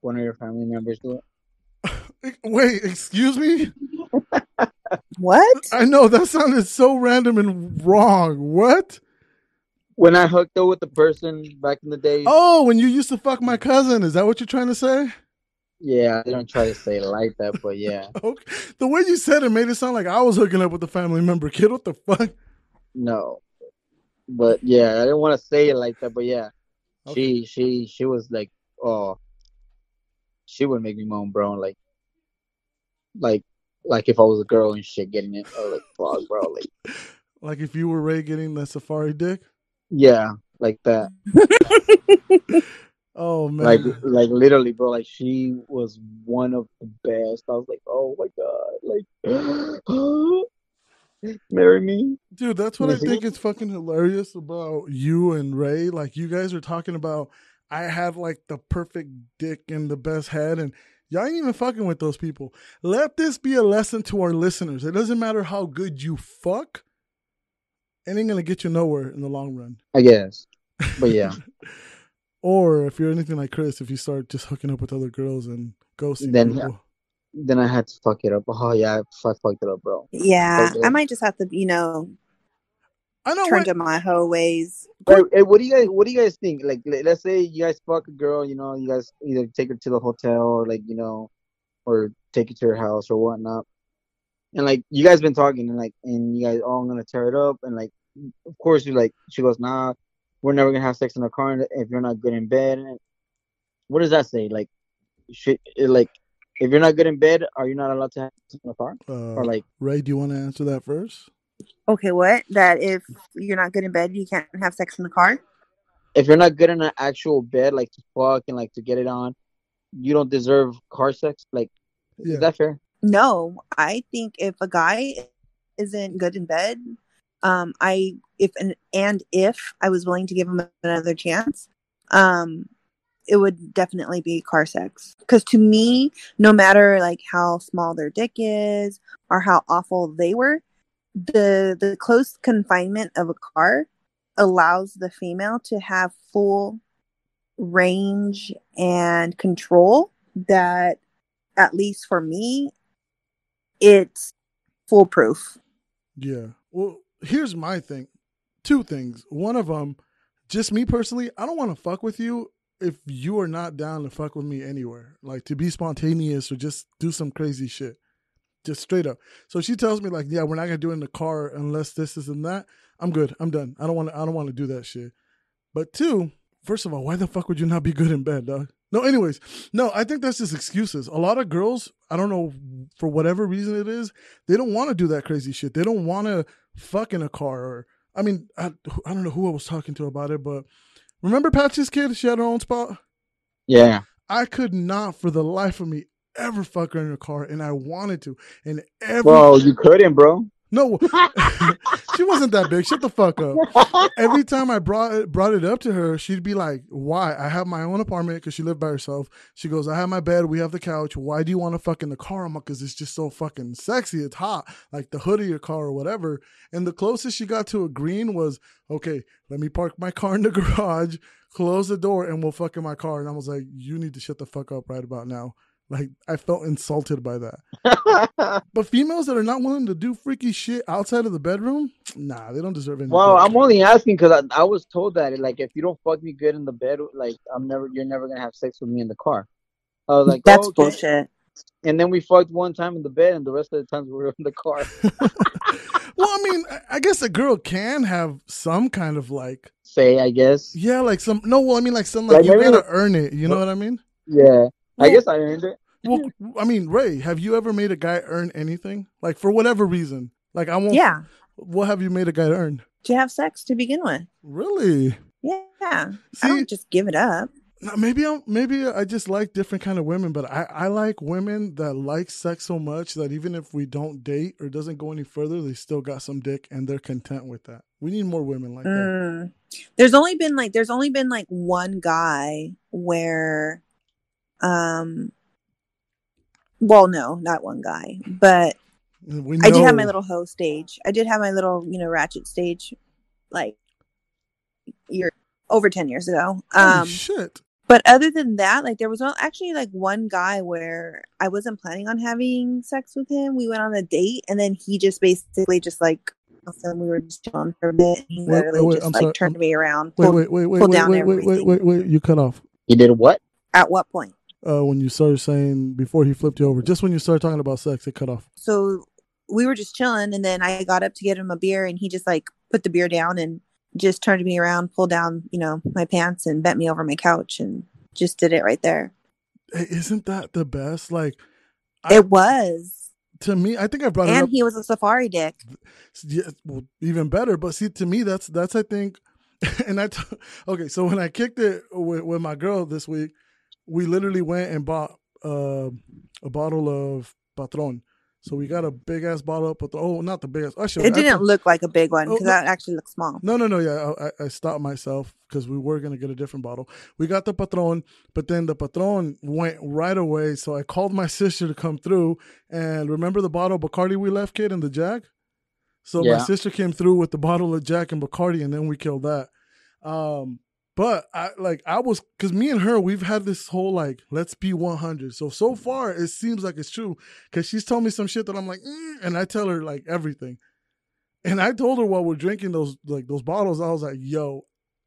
one of your family members do it. Wait, excuse me? What? I know that sounded so random and wrong. What? When I hooked up with the person back in the day, Oh, when you used to fuck my cousin, is that what you're trying to say? yeah, I don't try to say it like that, but yeah, [laughs] Okay. The way you said it made it sound like I was hooking up with a family member. Kid, what the fuck? no, but yeah, I didn't want to say it like that, but yeah, Okay. she she she was like, oh, she would make me moan, bro, like, like, like if I was a girl and shit getting it, I was like, fuck, bro, like, [laughs] Like if you were Ray getting that safari dick? yeah, like that, [laughs] Oh man. like, like literally, bro, like she was one of the best. I was like, oh my god, like, [gasps] marry me. Dude, that's what I [laughs] think is fucking hilarious about you and Ray. Like you guys are talking about I had like the perfect dick and the best head and y'all ain't even fucking with those people. Let this be a lesson to our listeners. It doesn't matter how good you fuck. It ain't gonna get you nowhere in the long run. I guess, but yeah. [laughs] Or if you're anything like Chris, if you start just hooking up with other girls and ghosting Then- people. then I had to fuck it up. Oh yeah, I fucked it up, bro. Yeah, Okay. I might just have to, you know, I know turn what to my hoe ways. Hey, hey, what do you guys what do you guys think? Like let- let's say you guys fuck a girl, you know, you guys either take her to the hotel or like, you know, or take her to her house or whatnot. And like you guys been talking and like and you guys all gonna tear it up and like of course you like she goes, Nah, we're never gonna have sex in the car if you're not good in bed. And what does that say? Like should like if you're not good in bed, are you not allowed to have sex in the car? uh, Or like Ray, do you want to answer that first? Okay, what? That if you're not good in bed, you can't have sex in the car? if you're not good in an actual bed, like to fuck and like to get it on, you don't deserve car sex. Like, Yeah. is that fair? No, I think if a guy isn't good in bed, um, I if and and if I was willing to give him another chance, um, it would definitely be car sex. Because to me, no matter like how small their dick is or how awful they were, the the close confinement of a car allows the female to have full range and control that at least for me it's foolproof Yeah. Well, here's my thing. Two things. One of them, just me personally, I don't want to fuck with you if you are not down to fuck with me anywhere. Like to be spontaneous or just do some crazy shit. Just straight up. So she tells me like, yeah, we're not gonna do it in the car unless this, is and that. I'm good. I'm done. I don't want to. I don't want to do that shit. But two, first of all, why the fuck would you not be good in bed, dog? No, anyways, no, I think that's just excuses. A lot of girls, I don't know for whatever reason it is, they don't want to do that crazy shit. They don't want to fuck in a car. Or I mean, I, I don't know who I was talking to about it, but remember Patsy's kid? She had her own spot. Yeah. I could not, for the life of me, ever fuck her in a car, and I wanted to. And every Well, you couldn't, bro. no, [laughs] [laughs] she wasn't that big. Shut the fuck up. [laughs] Every time I brought it, brought it up to her, she'd be like, "Why? I have my own apartment because she lived by herself." She goes, "I have my bed. We have the couch. Why do you want to fuck in the car?" I'm like, "Cause it's just so fucking sexy. It's hot, like the hood of your car or whatever." And the closest she got to agreeing was, "Okay, let me park my car in the garage, close the door, and we'll fuck in my car." And I was like, "You need to shut the fuck up right about now." Like I felt insulted by that. [laughs] But females that are not willing to do freaky shit outside of the bedroom, nah, they don't deserve any. well. I'm only asking because I, I was told that like if you don't fuck me good in the bed, like I'm never, you're never gonna have sex with me in the car. I was like, that's oh, okay. bullshit And then we fucked one time in the bed, and the rest of the times we were in the car. [laughs] well, I mean, I- I guess a girl can have some kind of like, Say, I guess. yeah, like some. No, well, I mean, like some like Like, you gotta earn it. You know what I mean? Yeah. I guess I earned it. Well, [laughs] I mean, Ray, have you ever made a guy earn anything? Like for whatever reason? Like I won't. yeah What have you made a guy earn? to have sex to begin with Really? yeah i don't just give it up maybe I'm maybe I just like different kind of women, but I, I like women that like sex so much that even if we don't date or doesn't go any further, they still got some dick and they're content with that. We need more women like that. Mm. There's only been like there's only been like one guy where um well no, not one guy, but We I did have my little hoe stage. I did have my little, you know, ratchet stage like year over 10 years ago. Holy Um shit. But other than that, like there was no, actually like one guy where I wasn't planning on having sex with him. We went on a date, and then he just basically just like awesome. We were just chilling for a bit. He Wait, literally wait, just I'm like sorry, turned I'm- me around. Wait, pulled- wait, wait, wait, pull wait, down wait, wait, wait, wait, wait. You cut off You did what? At what point? Uh, when you started saying before he flipped you over. Just when you started talking about sex, it cut off. So we were just chilling, and then I got up to get him a beer, and he just like put the beer down and just turned me around, pulled down, you know, my pants, and bent me over my couch, and just did it right there. Hey, isn't that the best? Like, I- it was, to me, I think I brought it and he was a safari dick. yeah, well, even better. But see, to me, that's that's I think, [laughs] and I t- [laughs] okay. So when I kicked it with, with my girl this week, we literally went and bought uh, a bottle of Patron. So we got a big ass bottle of Patron. Oh, not the biggest. Actually, It didn't think- look like a big one because no. that actually looked small. No, no, no. Yeah, I, I- I stopped myself because we were gonna get a different bottle. We got the Patron, but then the Patron went right away. So I called my [laughs] sister to come through. And remember the bottle of Bacardi we left, kid, in the Jack. So my sister came through with the bottle of Jack and Bacardi, and then we killed that. Um, but I like I was because me and her we've had this whole like let's be one hundred. So so far it seems like it's true because she's told me some shit that I'm like, mm, and I tell her like everything. And I told her while we're drinking those like those bottles, I was like, "Yo,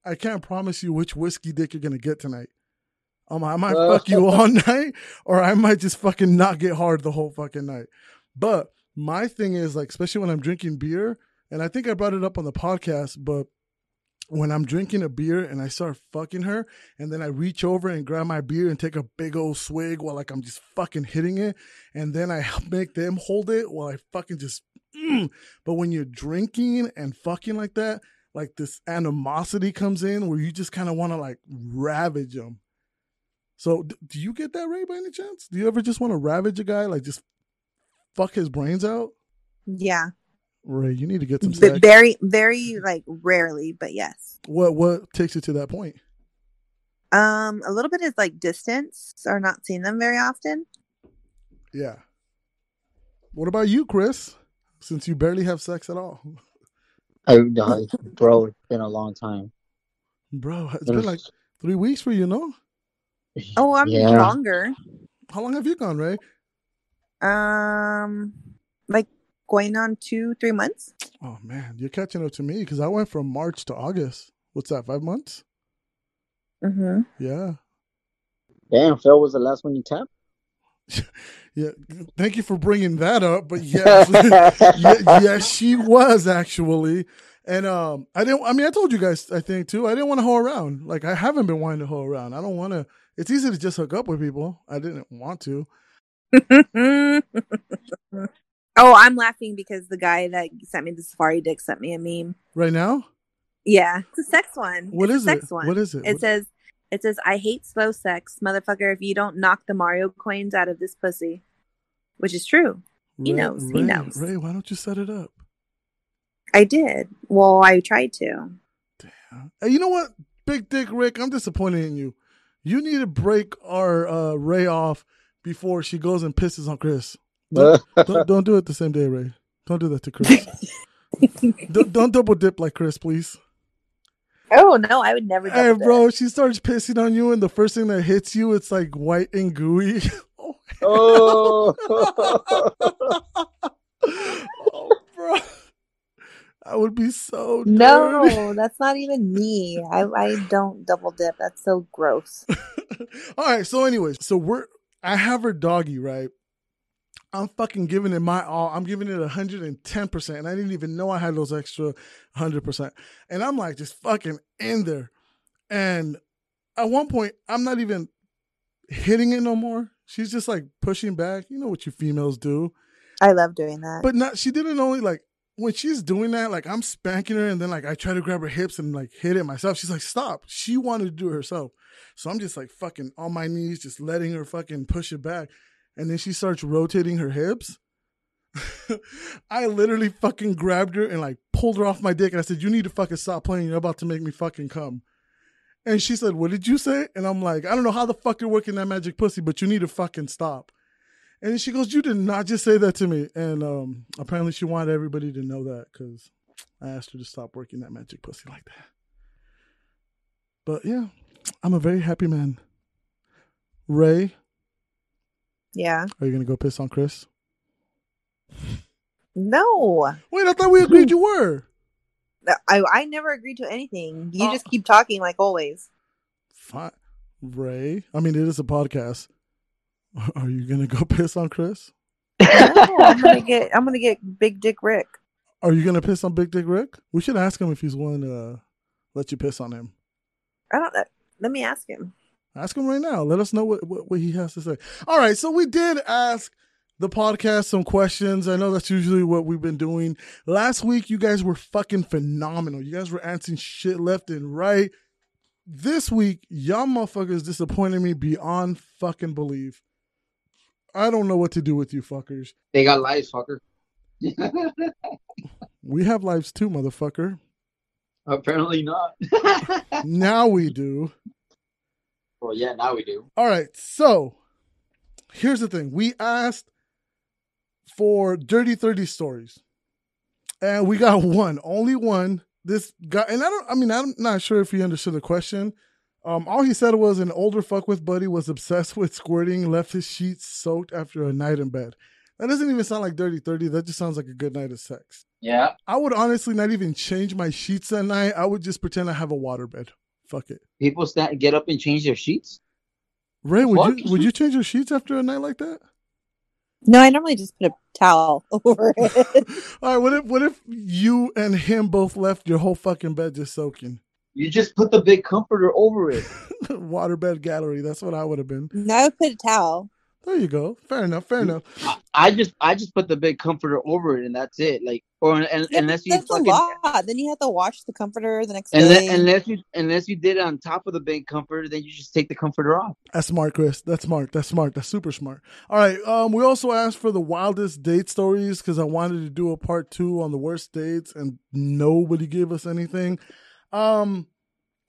I can't promise you which whiskey dick you're gonna get tonight. Um, I might fuck you all [laughs] night, or I might just fucking not get hard the whole fucking night." But my thing is like, especially when I'm drinking beer, and I think I brought it up on the podcast, but when I'm drinking a beer and I start fucking her, and then I reach over and grab my beer and take a big old swig while like I'm just fucking hitting it, and then I make them hold it while I fucking just. Mm. But when you're drinking and fucking like that, like this animosity comes in where you just kind of want to like ravage them. So, d- do you get that, Ray, by any chance? Do you ever just want to ravage a guy, like just fuck his brains out? Yeah, Ray, you need to get some B- sex. very, very like rarely, but yes. what what takes you to that point? Um, a little bit is like distance or not seeing them very often. Yeah. What about you, Chris? Since you barely have sex at all, I, uh, bro, it's been a long time. bro. It's been like three weeks for you, no? Oh, I'm yeah. longer. How long have you gone, Ray? Um, like going on two, three months. Oh man, you're catching up to me because I went from March to August. What's that? Five months? Mm-hmm. Yeah, Damn, Phil was the last one you tapped. [laughs] yeah. Thank you for bringing that up. But yes, [laughs] yeah, yes, she was actually. And um, I didn't. I mean, I told you guys. I think too. I didn't want to hoe around. Like I haven't been wanting to hoe around. I don't want to. It's easy to just hook up with people. I didn't want to. [laughs] oh, I'm laughing because the guy that sent me the safari dick sent me a meme. Right now, Yeah, it's a sex one. what it's is a it? One. What is it? It What- says, "It says I hate slow sex, motherfucker. If you don't knock the Mario coins out of this pussy," which is true. he Ray- knows, he knows. Ray, why don't you set it up? I did. Well, I tried to. Hey, you know what, Big Dick Rick? I'm disappointed in you. You need to break our uh, Ray off before she goes and pisses on Chris. Don't, [laughs] don't, don't do it the same day, Ray. Don't do that to Chris. [laughs] don't, don't double dip like Chris, please. Oh no, I would never. Hey, double dip. bro, she starts pissing on you, and the first thing that hits you, it's like white and gooey. oh, [laughs] oh, oh, bro. I would be so dirty. No, that's not even me. I I don't double dip. That's so gross. All right. So, anyways, so we're I have her doggy right. I'm fucking giving it my all. I'm giving it 110 percent, and I didn't even know I had those extra 100 percent. And I'm like just fucking in there. And at one point, I'm not even hitting it no more. She's just like pushing back. You know what you females do. I love doing that. But not she didn't only like when she's doing that, like I'm spanking her and then like I try to grab her hips and like hit it myself. She's like, stop. She wanted to do it herself. So I'm just like fucking on my knees, just letting her fucking push it back. And then she starts rotating her hips. [laughs] I literally fucking grabbed her and like pulled her off my dick. And I said, You need to fucking stop playing. You're about to make me fucking come. And she said, What did you say? And I'm like, I don't know how the fuck you're working that magic pussy, but you need to fucking stop. And she goes, "You did not just say that to me." And um, apparently, she wanted everybody to know that because I asked her to stop working that magic pussy like that. But yeah, I'm a very happy man. Ray, Yeah. are you gonna go piss on Chris? No. Wait, I thought we agreed you were. I I never agreed to anything. You Oh. just keep talking like always. Fine. Ray, I mean, it is a podcast. [laughs] Are you gonna go [laughs] piss on Chris? No, I'm gonna get I'm gonna get Big Dick Rick. Are you gonna piss on Big Dick Rick? We should ask him if he's willing to uh, let you piss on him. I don't know. Let me ask him. Ask him right now. Let us know what, what, what he has to say. All right. So we did ask the podcast some questions. I know that's usually what we've been doing. Last week, you guys were fucking phenomenal. You guys were answering shit left and right. This week, y'all motherfuckers disappointed me beyond fucking belief. I don't know what to do with you fuckers. They got lives, fucker. [laughs] We have lives too, motherfucker. Apparently not. [laughs] Now we do. Well, yeah, now we do. All right. So here's the thing. We asked for dirty 30 stories. And we got [laughs] one, only one. This guy and I don't I mean, I'm not sure if he understood the question. Um, all he said was an older fuck with buddy was obsessed with squirting, left his sheets soaked after a night in bed. That doesn't even sound like dirty 30. That just sounds like a good night of sex. Yeah. I would honestly not even change my sheets that night. I would just pretend I have a waterbed. Fuck it. People stand, get up and change their sheets. Ray, would Fuck. you would you change your sheets after a night like that? No, I normally just put a towel [laughs] over it. [laughs] All right, what if what if you and him both left your whole fucking bed just soaking? You just put the big comforter over it. [laughs] Waterbed gallery. That's what I would have been. no, I would put a towel. There you go. Fair enough. Fair enough. I, I just, I just put the big comforter over it, and that's it. Like, or and, Yeah, unless you that's fucking, a lot. Then you have to wash the comforter the next unless, day. unless you, unless you did it on top of the big comforter, then you just take the comforter off. That's smart, Chris. That's smart. That's smart. That's super smart. All right. Um, we also asked for the wildest date stories because I wanted to do a part two on the worst dates, and nobody gave us anything. Um,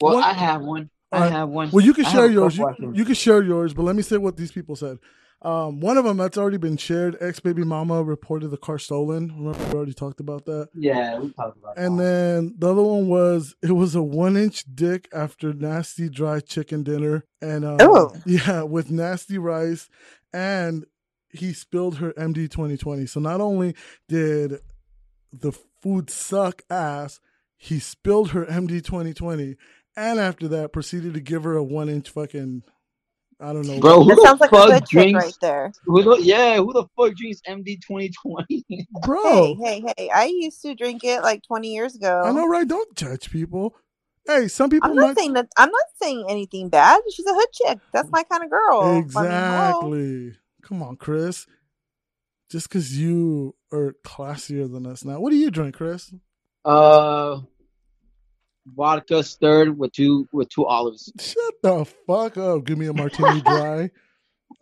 Well, What- I have one. I Alright. have one. Well, you can I share yours. You, you can share yours, but let me say what these people said. Um, one of them that's already been shared. Ex baby mama reported the car stolen. Remember, we already talked about that. Yeah, we talked about And that. then the other one was it was a one inch dick after nasty dry chicken dinner, and um, Oh. yeah, with nasty rice, and he spilled her MD twenty twenty. So not only did the food suck ass, he spilled her MD twenty twenty, and after that proceeded to give her a one inch fucking. I don't know. Bro, who that the sounds like a fuck good drinks? right there. Who the, yeah, who the fuck drinks MD twenty twenty? [laughs] bro. Hey, hey, hey! I used to drink it like 20 years ago. I know, right? Don't judge people. Hey, some people I'm not might. saying that. I'm not saying anything bad. She's a hood chick. That's my kind of girl. I mean. Exactly. Come on, Chris. Just because you are classier than us now. What do you drink, Chris? Uh, vodka stirred with two with two olives. Shut the fuck up. Give me a martini [laughs] dry.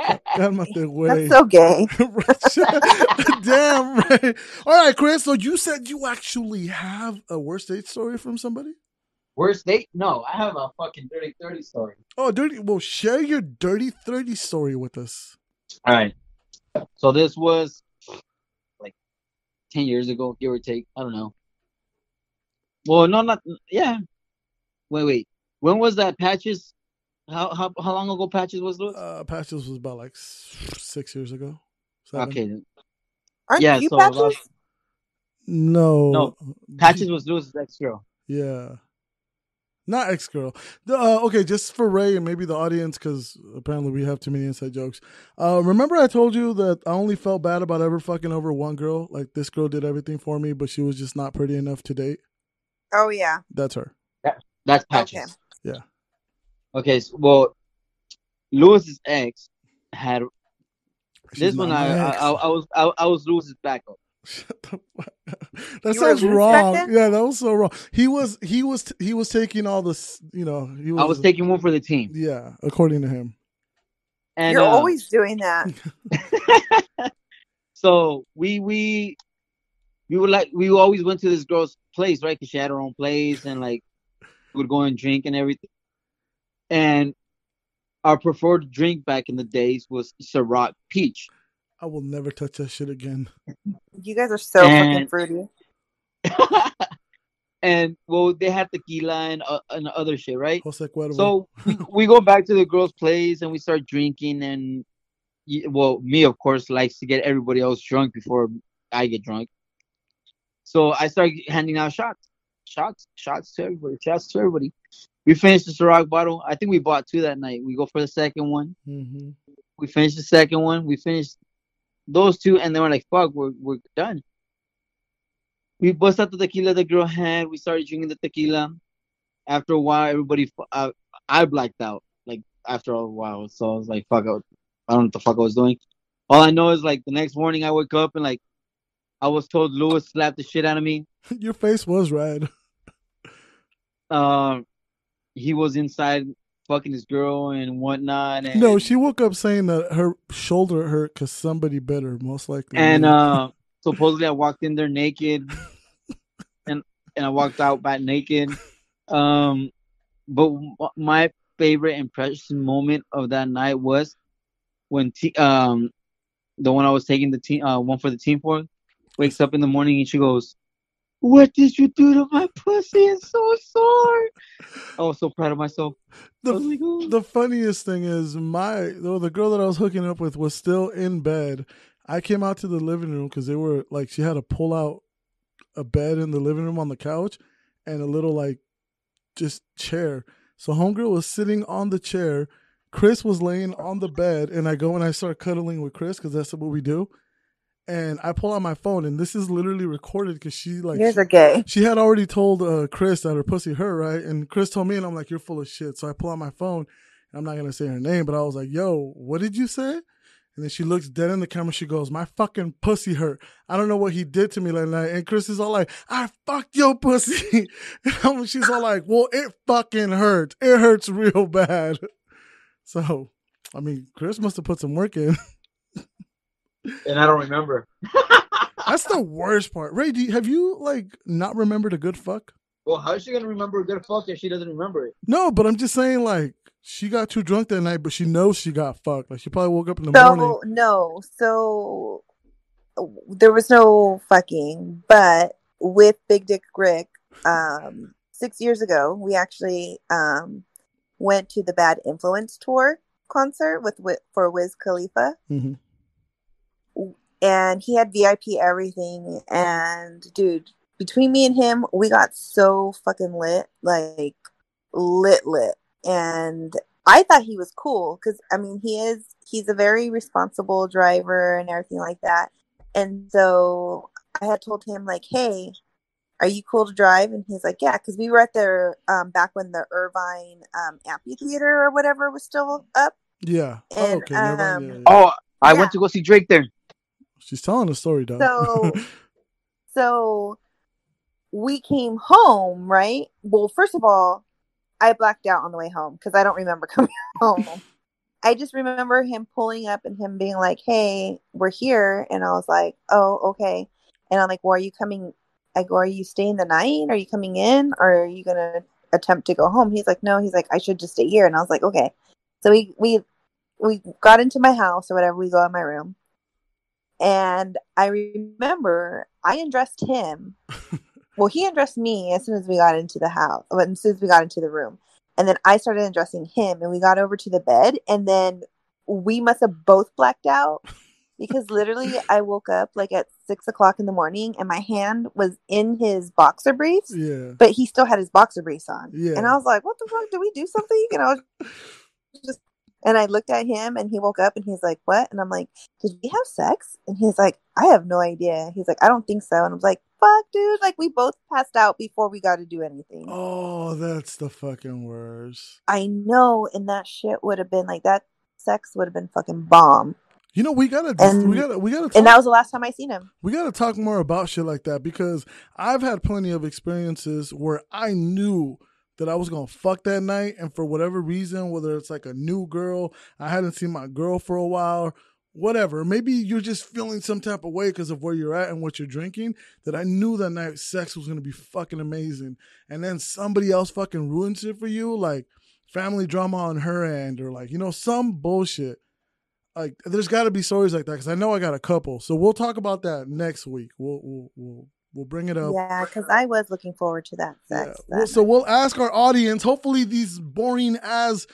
Get him out [laughs] the way. That's so gay. [laughs] Damn right. All right, Chris. So you said you actually have a worst date story from somebody? Worst date? No, I have a fucking dirty thirty story. Oh, dirty. Well, share your dirty 30 story with us. All right. So this was like ten years ago, give or take. I don't know. Well, no, not yeah. Wait, wait. When was that? Patches? How how how long ago Patches was this? Uh, Patches was about like six years ago. Seven. Okay. Aren't Yeah, you so patches? about- No. No, Patches was Lewis' ex girl. Yeah. Not ex girl. Uh, okay, just for Ray and maybe the audience, because apparently we have too many inside jokes. Uh, remember, I told you that I only felt bad about ever fucking over one girl. Like this girl did everything for me, but she was just not pretty enough to date. Oh yeah. That's her. That's Patches. Okay. Yeah. Okay, so, well, Lewis's ex had She's this one. I I. I, I was I, I was Lewis's backup. Shut the fuck up. [laughs] That You sounds wrong. then? Yeah, that was so wrong. He was he was he was taking all this. You know, he was. I was taking one for the team, Yeah, according to him. and You're uh, always doing that. [laughs] [laughs] so we we we would like we always went to this girl's place, right? Because she had her own place, and like we would go and drink and everything. And our preferred drink back in the days was Ciroc Peach. I will never touch that shit again. You guys are so fucking fruity. [laughs] and well, they had tequila and uh, and other shit, right? So we, we go back to the girls' place and we start drinking and well, me of course likes to get everybody else drunk before I get drunk. So I start handing out shots, shots, shots to everybody, shots to everybody. We finished the Ciroc bottle. I think we bought two that night. We go for the second one. hmm We finished the second one. We finished those two, and then we're like, "Fuck, we're we're done." We bust out the tequila the girl had. We started drinking the tequila. After a while, everybody, uh, I blacked out. Like after a while, so I was like, "Fuck," I, I don't know what the fuck I was doing. All I know is like the next morning, I wake up and like I was told Lewis slapped the shit out of me. [laughs] Your face was red. [laughs] Um, he was inside fucking his girl and whatnot. And, No, she woke up saying that her shoulder hurt because somebody bit her, most likely. and uh supposedly I walked in there naked [laughs] and and I walked out back naked um but my favorite impression moment of that night was when t- um the one I was taking the team uh one for the team for wakes up in the morning and she goes what did you do to my pussy? It's so sore. I was so proud of myself. The, like, oh. the funniest thing is my though the girl that I was hooking up with was still in bed. I came out to the living room because they were like she had to pull out a bed in the living room on the couch and a little like just chair. So homegirl was sitting on the chair. Chris was laying on the bed, and I go and I start cuddling with Chris because that's what we do. And I pull out my phone, and this is literally recorded because she like are gay. she had already told uh, Chris that her pussy hurt, right? And Chris told me, and I'm like, "You're full of shit." So I pull out my phone. And I'm not gonna say her name, but I was like, "Yo, what did you say?" And then she looks dead in the camera. She goes, "My fucking pussy hurt. I don't know what he did to me last night." And Chris is all like, "I fucked your pussy." [laughs] And she's all like, "Well, it fucking hurt. It hurts real bad." [laughs] So, I mean, Chris must have put some work in. [laughs] and I don't remember. [laughs] That's the worst part. Ray, do you, have you like not remembered a good fuck? Well, how's she gonna remember a good fuck if she doesn't remember it? No, but I'm just saying, like, she got too drunk that night, but she knows she got fucked. Like, she probably woke up in the morning. So no, so there was no fucking, but with Big Dick Rick, um, six years ago, we actually um went to the Bad Influence tour concert with, with for Wiz Khalifa, hmm and he had VIP everything. And dude, between me and him, we got so fucking lit, like lit, lit. And I thought he was cool because I mean, he is, he's a very responsible driver and everything like that. And so I had told him, like, hey, are you cool to drive? And he's like, yeah, because we were at the, um, back when the Irvine um, amphitheater or whatever was still up. Yeah. Oh, And, okay. never mind. um, Yeah, yeah. Oh, I Yeah. went to go see Drake there. She's telling a story, dog. So, [laughs] so we came home, right? Well, first of all, I blacked out on the way home because I don't remember [laughs] coming home. I just remember him pulling up and him being like, "Hey, we're here," and I was like, "Oh, okay." And I'm like, "Well, are you coming? I go, are you staying the night? Are you coming in, or are you gonna attempt to go home?" He's like, "No." He's like, "I should just stay here," and I was like, "Okay." So we we we got into my house or whatever. We go in my room, and I remember I undressed him. [laughs] well, he undressed me as soon as we got into the house, as soon as we got into the room. And then I started undressing him, and we got over to the bed, and then we must have both blacked out [laughs] because literally I woke up like at six o'clock in the morning, and my hand was in his boxer briefs, yeah. but he still had his boxer briefs on. Yeah. And I was like, "What the fuck? Did we do something?" And I was just, and I looked at him, and he woke up, and he's like, "What?" And I'm like, "Did we have sex?" And he's like, "I have no idea." He's like, "I don't think so." And I was like, "Fuck, dude! Like we both passed out before we got to do anything." Oh, that's the fucking worst. I know, and that shit would have been like that. Sex would have been fucking bomb, You know, we gotta, And- we gotta, we gotta, talk, and that was the last time I seen him. we gotta talk more about shit like that because I've had plenty of experiences where I knew that I was gonna fuck that night, and for whatever reason, whether it's like a new girl, I hadn't seen my girl for a while, whatever. Maybe you're just feeling some type of way because of where you're at and what you're drinking. That I knew that night sex was gonna be fucking amazing, and then somebody else fucking ruins it for you, like family drama on her end, or like you know some bullshit. Like there's got to be stories like that because I know I got a couple. So we'll talk about that next week. We'll we'll, we'll We'll bring it up. Yeah, because I was looking forward to that Yeah. Well, so we'll ask our audience. Hopefully, these boring as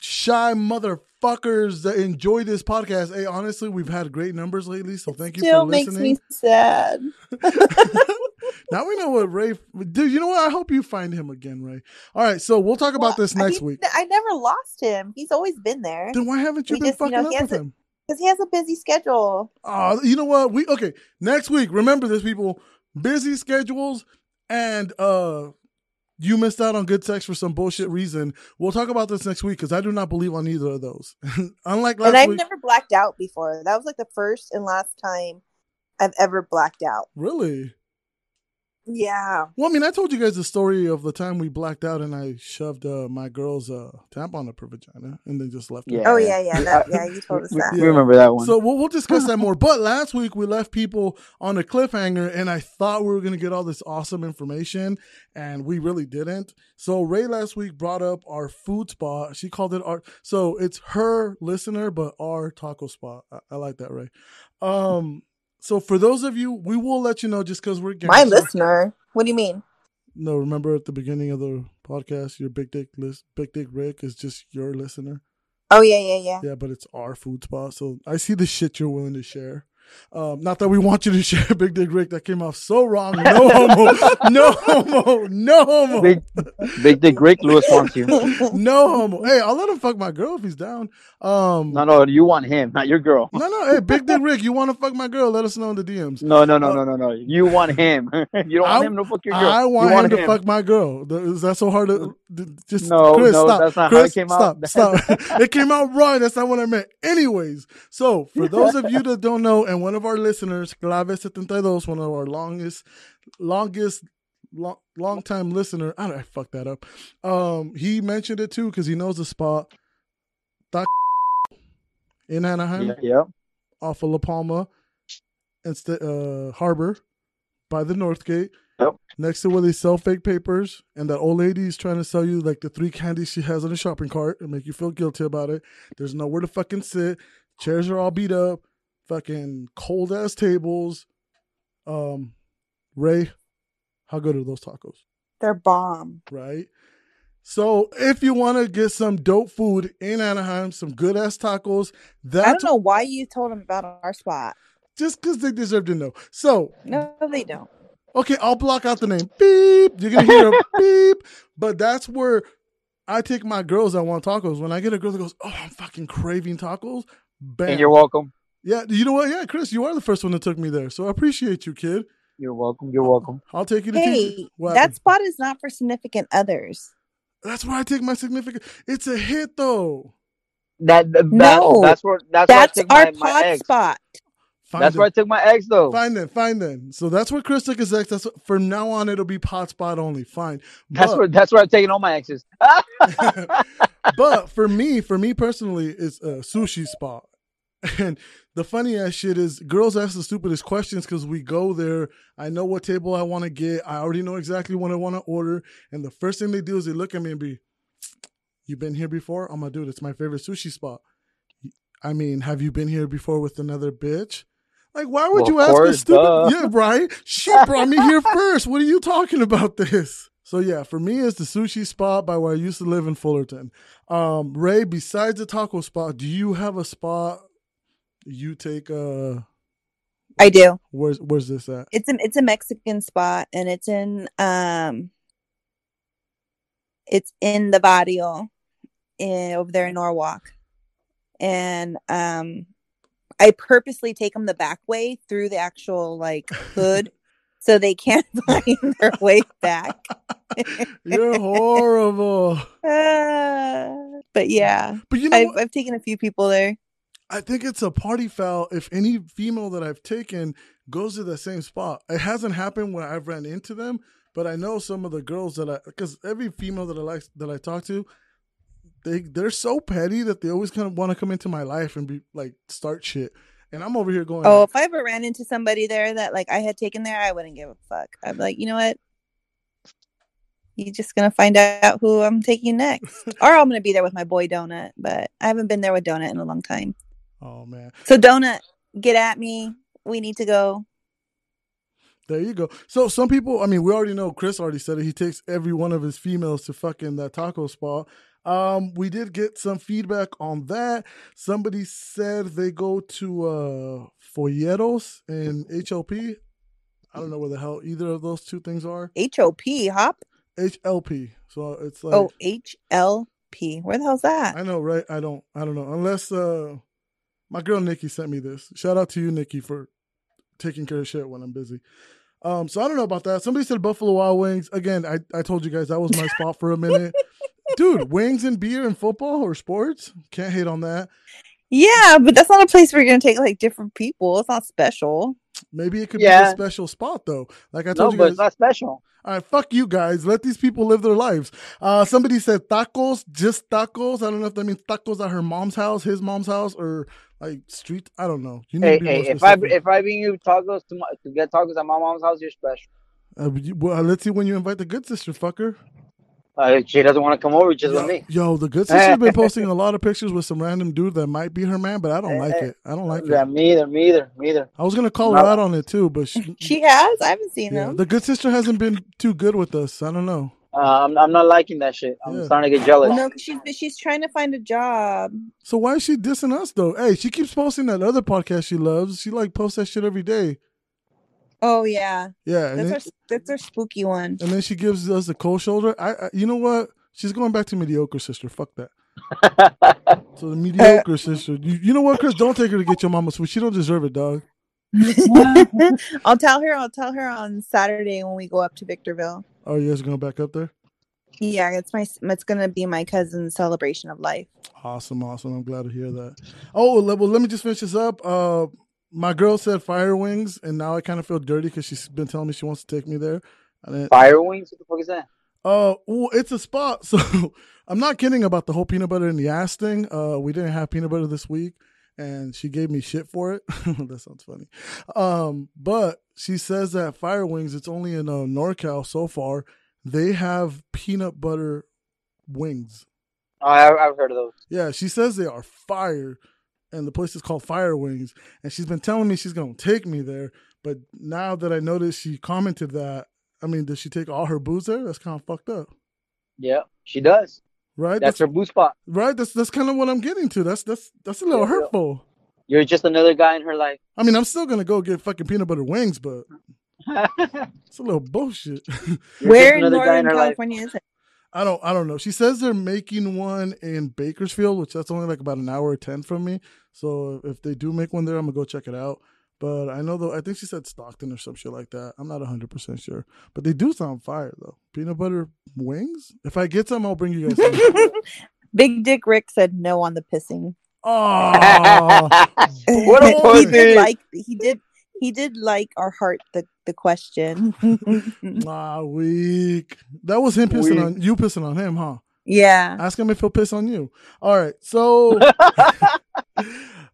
shy motherfuckers that enjoy this podcast. Hey, honestly, we've had great numbers lately, so thank you for listening. still for makes me [laughs] sad. [laughs] now we know what Ray. Dude, you know what? I hope you find him again, Ray. All right, so we'll talk about Well, this next he- week. I never lost him. He's always been there Then why haven't you we been just, you fucking know, up with him? because he has a busy schedule. Oh, you know what? We okay. Next week, remember this, people. Busy schedules, and uh, you missed out on good sex for some bullshit reason. We'll talk about this next week because I do not believe on either of those. [laughs] Unlike last and I've week, never blacked out before. That was like the first and last time I've ever blacked out. really. Yeah. Well, I mean, I told you guys the story of the time we blacked out and I shoved uh, my girl's uh, tampon up her vagina and then just left her. Oh yeah, yeah, that, yeah. You told us [laughs] We, that. we remember that one. So we'll, we'll discuss that more. But last week we left people on a cliffhanger, and I thought we were going to get all this awesome information, and we really didn't. So Ray last week brought up our food spot. She called it our. So it's her listener, but our taco spot. I, I like that, Ray. Um. So for those of you, we will let you know just because we're My listener. What do you mean? No, remember at the beginning of the podcast, your big dick list, big dick Rick is just your listener. Oh yeah, yeah, yeah. Yeah, but it's our food spot. So I see the shit you're willing to share. Um, not that we want you to share [laughs] Big Dick Rick. That came off so wrong. No homo. no homo. No homo. Big, big Dick Rick Lewis wants you. [laughs] no homo. Hey, I'll let him fuck my girl if he's down. Um, No, no, you want him, not your girl. no, no. Hey, Big Dick Rick, you want to fuck my girl? Let us know in the DMs. No, no, no, no, no, no. You want him. [laughs] you don't I- want him to fuck your girl. I want, you want him to fuck my girl. Is that so hard to just? No, Chris, no, stop. that's not how it Chris, came stop, out. Stop. it came out wrong. That's not what I meant. Anyways, so for those of you that don't know, and one of our listeners, Clave72, one of our longest, longest, long, long time listener. I don't. I fucked that up. Um, he mentioned it too because he knows the spot. Tac- In Anaheim Yeah, yeah. off of La Palma, instead uh, Harbor, by the North Gate. Yep. Next to where they sell fake papers, and that old lady is trying to sell you like the three candies she has in a shopping cart and make you feel guilty about it. There's nowhere to fucking sit. Chairs are all beat up. Fucking cold ass tables. Um, Ray, how good are those tacos? They're bomb. right? So if you want to get some dope food in Anaheim, some good ass tacos, that I don't know why you told them about our spot. just because they deserve to know. So No, they don't. okay, I'll block out the name. Beep. You're gonna hear a [laughs] beep. But that's where I take my girls that want tacos. When I get a girl that goes, "Oh, I'm fucking craving tacos," bam. And you're welcome. Yeah, you know what? Yeah, Chris, you are the first one that took me there, so I appreciate you, kid. You're welcome. You're welcome. I'll take you to Hey, teach. That spot is not for significant others. That's where I take my significant. It's a hit though. That, that No. Oh, that's where that's, That's where our took my, my pod ex. spot. Find That's it. where I took my ex though. Fine then, fine then. So that's where Chris took his ex. That's what, from now on it'll be pot spot only. Fine. That's where that's where I'm taking all my exes. [laughs] [laughs] but for me, for me personally, it's a sushi spot. And the funny ass shit is girls ask the stupidest questions because we go there. I know what table I want to get. I already know exactly what I want to order. And the first thing they do is they look at me and be, You been here before? I'm like, dude, it's my favorite sushi spot. I mean, have you been here before with another bitch? Like, why would Well, you ask a stupid? duh. Yeah, right. She [laughs] brought me here first. What are you talking about this? So yeah, for me, it's the sushi spot by where I used to live in Fullerton. Um, Ray, besides the taco spot, do you have a spot you take? Uh, I do. where's where's this at? It's a it's a Mexican spot, and it's in um, it's in the barrio, in, over there in Norwalk, and um, I purposely take them the back way through the actual like hood, [laughs] so they can't [laughs] find their way back. You're horrible. [laughs] Ah, but yeah, But you know, I've? I've taken a few people there. I think it's a party foul if any female that I've taken goes to the same spot. It hasn't happened when I've ran into them, but I know some of the girls that I because every female that I like that I talk to, they they're so petty that they always kind of want to come into my life and be like start shit. And I'm over here going, Oh, like, if I ever ran into somebody there that like I had taken there, I wouldn't give a fuck. I'd be like, you know what? You're just gonna find out who I'm taking next, [laughs] or I'm gonna be there with my boy Donut. But I haven't been there with Donut in a long time. Oh man, So Donut, get at me. We need to go. There you go. So some people, I mean, we already know. Chris already said it. He takes every one of his females to fucking that taco spot. Um, we did get some feedback on that. Somebody said they go to uh Folletos and HLP. I don't know where the hell either of those two things are. H O P hop. HLP. So it's like Oh, H L P. Where the hell's that? I know, right? I don't I don't know. Unless uh my girl Nikki sent me this. Shout out to you, Nikki, for taking care of shit when I'm busy. Um, so I don't know about that. Somebody said Buffalo Wild Wings. Again, I, I told you guys that was my spot for a minute. [laughs] Dude, wings and beer and football or sports? Can't hate on that. Yeah, but that's not a place where you're gonna take like different people. It's not special. Maybe it could be a special spot though. Like I No, told you No, but guys. it's not special. All right, fuck you guys. Let these people live their lives. Uh, somebody said tacos, just tacos. I don't know if that means tacos at her mom's house, his mom's house, or like street. I don't know. You need Hey, hey, if I if I bring you tacos to, my, to get tacos at my mom's house, you're special. Uh, well, let's see when you invite the good sister, fucker. Uh, she doesn't want to come over, just with me. yo, the good sister's been posting a lot of pictures with some random dude that might be her man, but I don't Eh, like eh, it. I don't like Yeah, it. me either, me either, me either. I was gonna call No. her out on it too, but she, [laughs] She has. I haven't seen yeah, them. the good sister hasn't been too good with us. I don't know. Uh, I'm I'm not liking that shit. I'm Yeah. starting to get jealous. No, no, 'cause she's she's trying to find a job. So why is she dissing us though? Hey, she keeps posting that other podcast she loves. She like posts that shit every day. Oh yeah, Yeah, and that's then, our that's our spooky one. and then she gives us the cold shoulder. I, I, you know what? She's going back to mediocre sister. Fuck that. [laughs] So the mediocre sister. You, you know what, Chris? Don't take her to get your mama's sweet. She don't deserve it, dog. [laughs] I'll tell her. I'll tell her on Saturday when we go up to Victorville. Oh, you guys going back up there? Yeah, it's my it's gonna be my cousin's celebration of life. Awesome, awesome. I'm glad to hear that. Oh, well, well, let me just finish this up. Uh, my girl said fire wings, and now I kind of feel dirty because she's been telling me she wants to take me there. Then, Fire wings? What the fuck is that? uh, well, it's a spot. [laughs] So I'm not kidding about the whole peanut butter in the ass thing. Uh, we didn't have peanut butter this week, and she gave me shit for it. [laughs] that sounds funny. Um, but she says that fire wings. It's only in uh, NorCal so far. They have peanut butter wings. Oh, I, I've heard of those. Yeah, she says they are fire, and the place is called Fire Wings. And she's been telling me she's gonna take me there. But now that I noticed she commented that, I mean, does she take all her booze there? That's kind of fucked up, Yeah, she does. right? That's her boo spot. right. That's that's kind of what I'm getting to. That's that's that's a little Yeah, yeah. hurtful. You're just another guy in her life. I mean, I'm still gonna go get fucking peanut butter wings, but [laughs] it's a little bullshit. [laughs] Where in another guy Northern in her life. California is it? I don't I don't know. She says they're making one in Bakersfield, which that's only like about an hour or ten from me. So if they do make one there, I'm gonna go check it out. But I know though I think she said Stockton or some shit like that. I'm not hundred percent sure. But they do sound fire though. Peanut butter wings? If I get some, I'll bring you guys some. [laughs] Big Dick Rick said no on the pissing. oh [laughs] What a [laughs] he pussy. did like he did he did like our heart the the question. [laughs] ah, weak. That was him pissing Weak. on you pissing on him, huh? yeah. Ask him if he'll piss on you. All right, so [laughs] all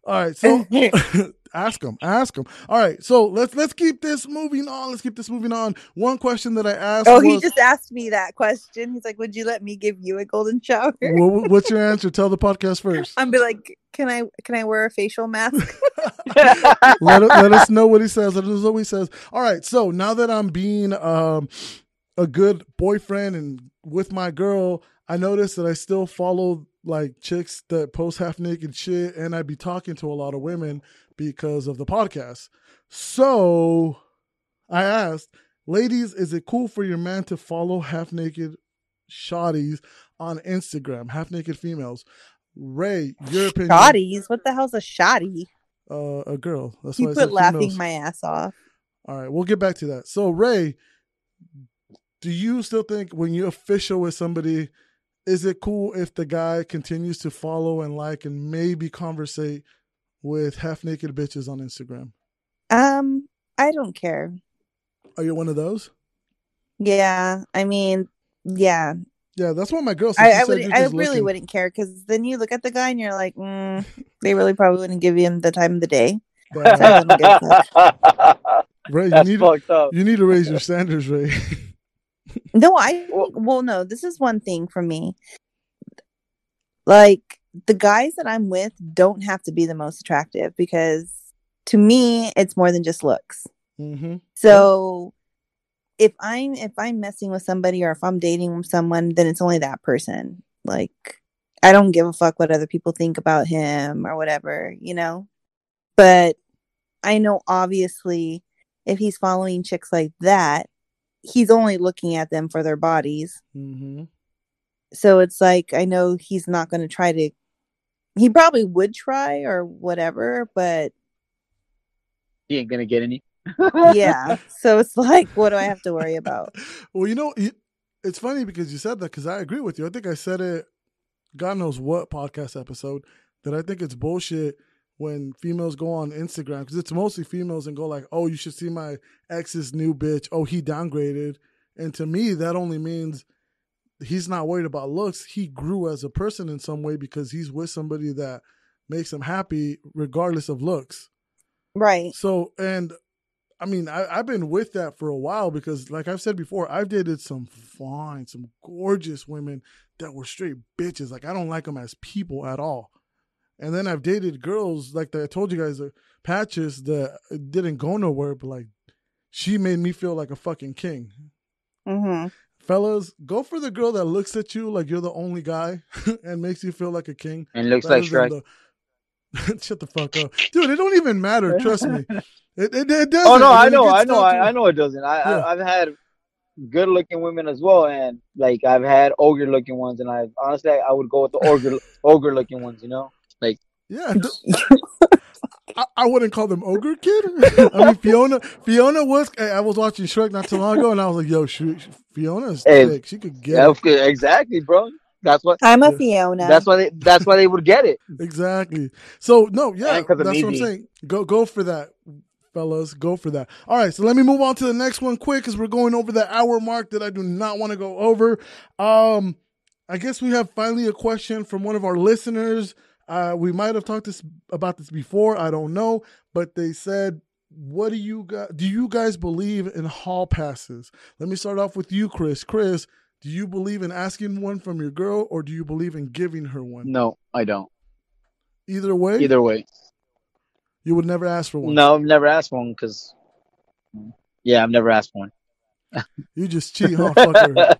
right, so [laughs] ask him, ask him. All right, so let's let's keep this moving on. Let's keep this moving on. One question that I asked oh, was, he just asked me that question. He's like, "Would you let me give you a golden shower?" "Wha- what's your answer? Tell the podcast first. I'm be like, "Can I can I wear a facial mask?" [laughs] let, let us know what he says. Let us know what he says. All right, so now that I'm being um, a good boyfriend and with my girl, I noticed that I still follow like chicks that post half naked shit, and I'd be talking to a lot of women because of the podcast. So I asked, ladies, is it cool for your man to follow half naked shotties on Instagram, half naked females? Ray, your opinion? Shotties? What the hell's a shotty? Uh, a girl. That's You why put laughing females. my ass off. All right, we'll get back to that. So, Ray, do you still think when you're official with somebody, is it cool if the guy continues to follow and like and maybe conversate with half naked bitches on Instagram? Um, I don't care. Are you one of those? Yeah, I mean, yeah, Yeah, that's what my girl said. I, I would. you're I really looking. wouldn't care because then you look at the guy and you're like, mm, they really probably wouldn't give him the time of the day. Damn. So I wouldn't give a fuck. [laughs] Ray, you That's need fucked up. you need to raise your standards, Ray. [laughs] No, I Well- well, no. This is one thing for me. Like the guys that I'm with don't have to be the most attractive because to me, it's more than just looks. Mm-hmm. So if I'm if I'm messing with somebody or if I'm dating someone, then it's only that person. Like I don't give a fuck what other people think about him or whatever, you know? But I know obviously if he's following chicks like that, he's only looking at them for their bodies. Mm-hmm. So it's like I know he's not going to try to he probably would try or whatever, but He ain't gonna get any. Yeah. [laughs] So it's like what do I have to worry about? Well, you know, it's funny because you said that because I agree with you. I think I said it, God knows what podcast episode, that I think it's bullshit when females go on Instagram because it's mostly females and go like, "Oh, you should see my ex's new bitch. Oh, he downgraded." And to me, that only means he's not worried about looks. He grew as a person in some way because he's with somebody that makes him happy regardless of looks. Right. So, and I mean, I, I've been with that for a while because, like I've said before, I've dated some fine, some gorgeous women that were straight bitches. Like, I don't like them as people at all. And then I've dated girls, like that I told you guys, uh, Patches, that didn't go nowhere, but like, she made me feel like a fucking king. Mm-hmm. Fellas, go for the girl that looks at you like you're the only guy [laughs] and makes you feel like a king. And looks rather like than Shrek. the- [laughs] Shut the fuck up, dude! It don't even matter. Trust me. [laughs] It, it, it does. Oh no, I know, I know, I, I know it doesn't. I, Yeah. I I've had good looking women as well, and like I've had ogre looking ones, and I honestly I, would go with the ogre [laughs] ogre looking ones. You know, like Yeah, I, I wouldn't call them ogre kid. I mean, Fiona. Fiona was. hey, I was watching Shrek not too long ago, and I was like, "Yo, she, Fiona's Hey, thick. She could get yeah, it. exactly, bro. That's what. I'm a Fiona. That's why they. That's why they would get it. [laughs] exactly." So no, yeah, And 'cause that's I'm what I'm saying. Go, go for that, fellas. Go for that. All right, so let me move on to the next one quick because we're going over the hour mark that I do not want to go over. Um, I guess we have finally a question from one of our listeners. Uh, we might have talked this about this before. I don't know, but they said, "What do you guys do? You guys believe in hall passes?" Let me start off with you, Chris. Chris, do you believe in asking one from your girl, or do you believe in giving her one? No, I don't. Either way, Either way, you would never ask for one. no, I've never asked one because. Yeah, I've never asked one. [laughs] You just cheat, huh, fucker?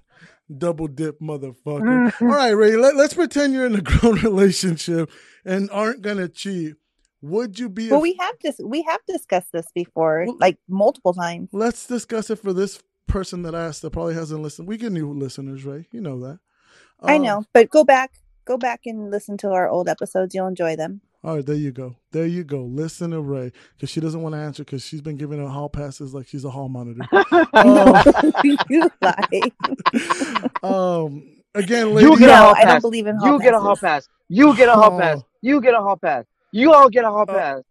Double dip, motherfucker. [laughs] All right, Ray. Let, let's pretend you're in a [laughs] grown relationship and aren't gonna cheat. Would you be? well, a- we have dis- we have discussed this before, Well- like multiple times. Let's discuss it for this person that asked that probably hasn't listened. We get new listeners, Ray. You know that. I Um, know, but go back, go back and listen to our old episodes. You'll enjoy them. All right, there you go. There you go. Listen to Ray because she doesn't want to answer because she's been giving her hall passes like she's a hall monitor. [laughs] Um, [laughs] [laughs] you lie. um, again, You ladies. get a no, hall I don't pass. believe in hall You get a hall pass. You get a hall Oh. pass. You get a hall pass. You all get a hall Uh, pass.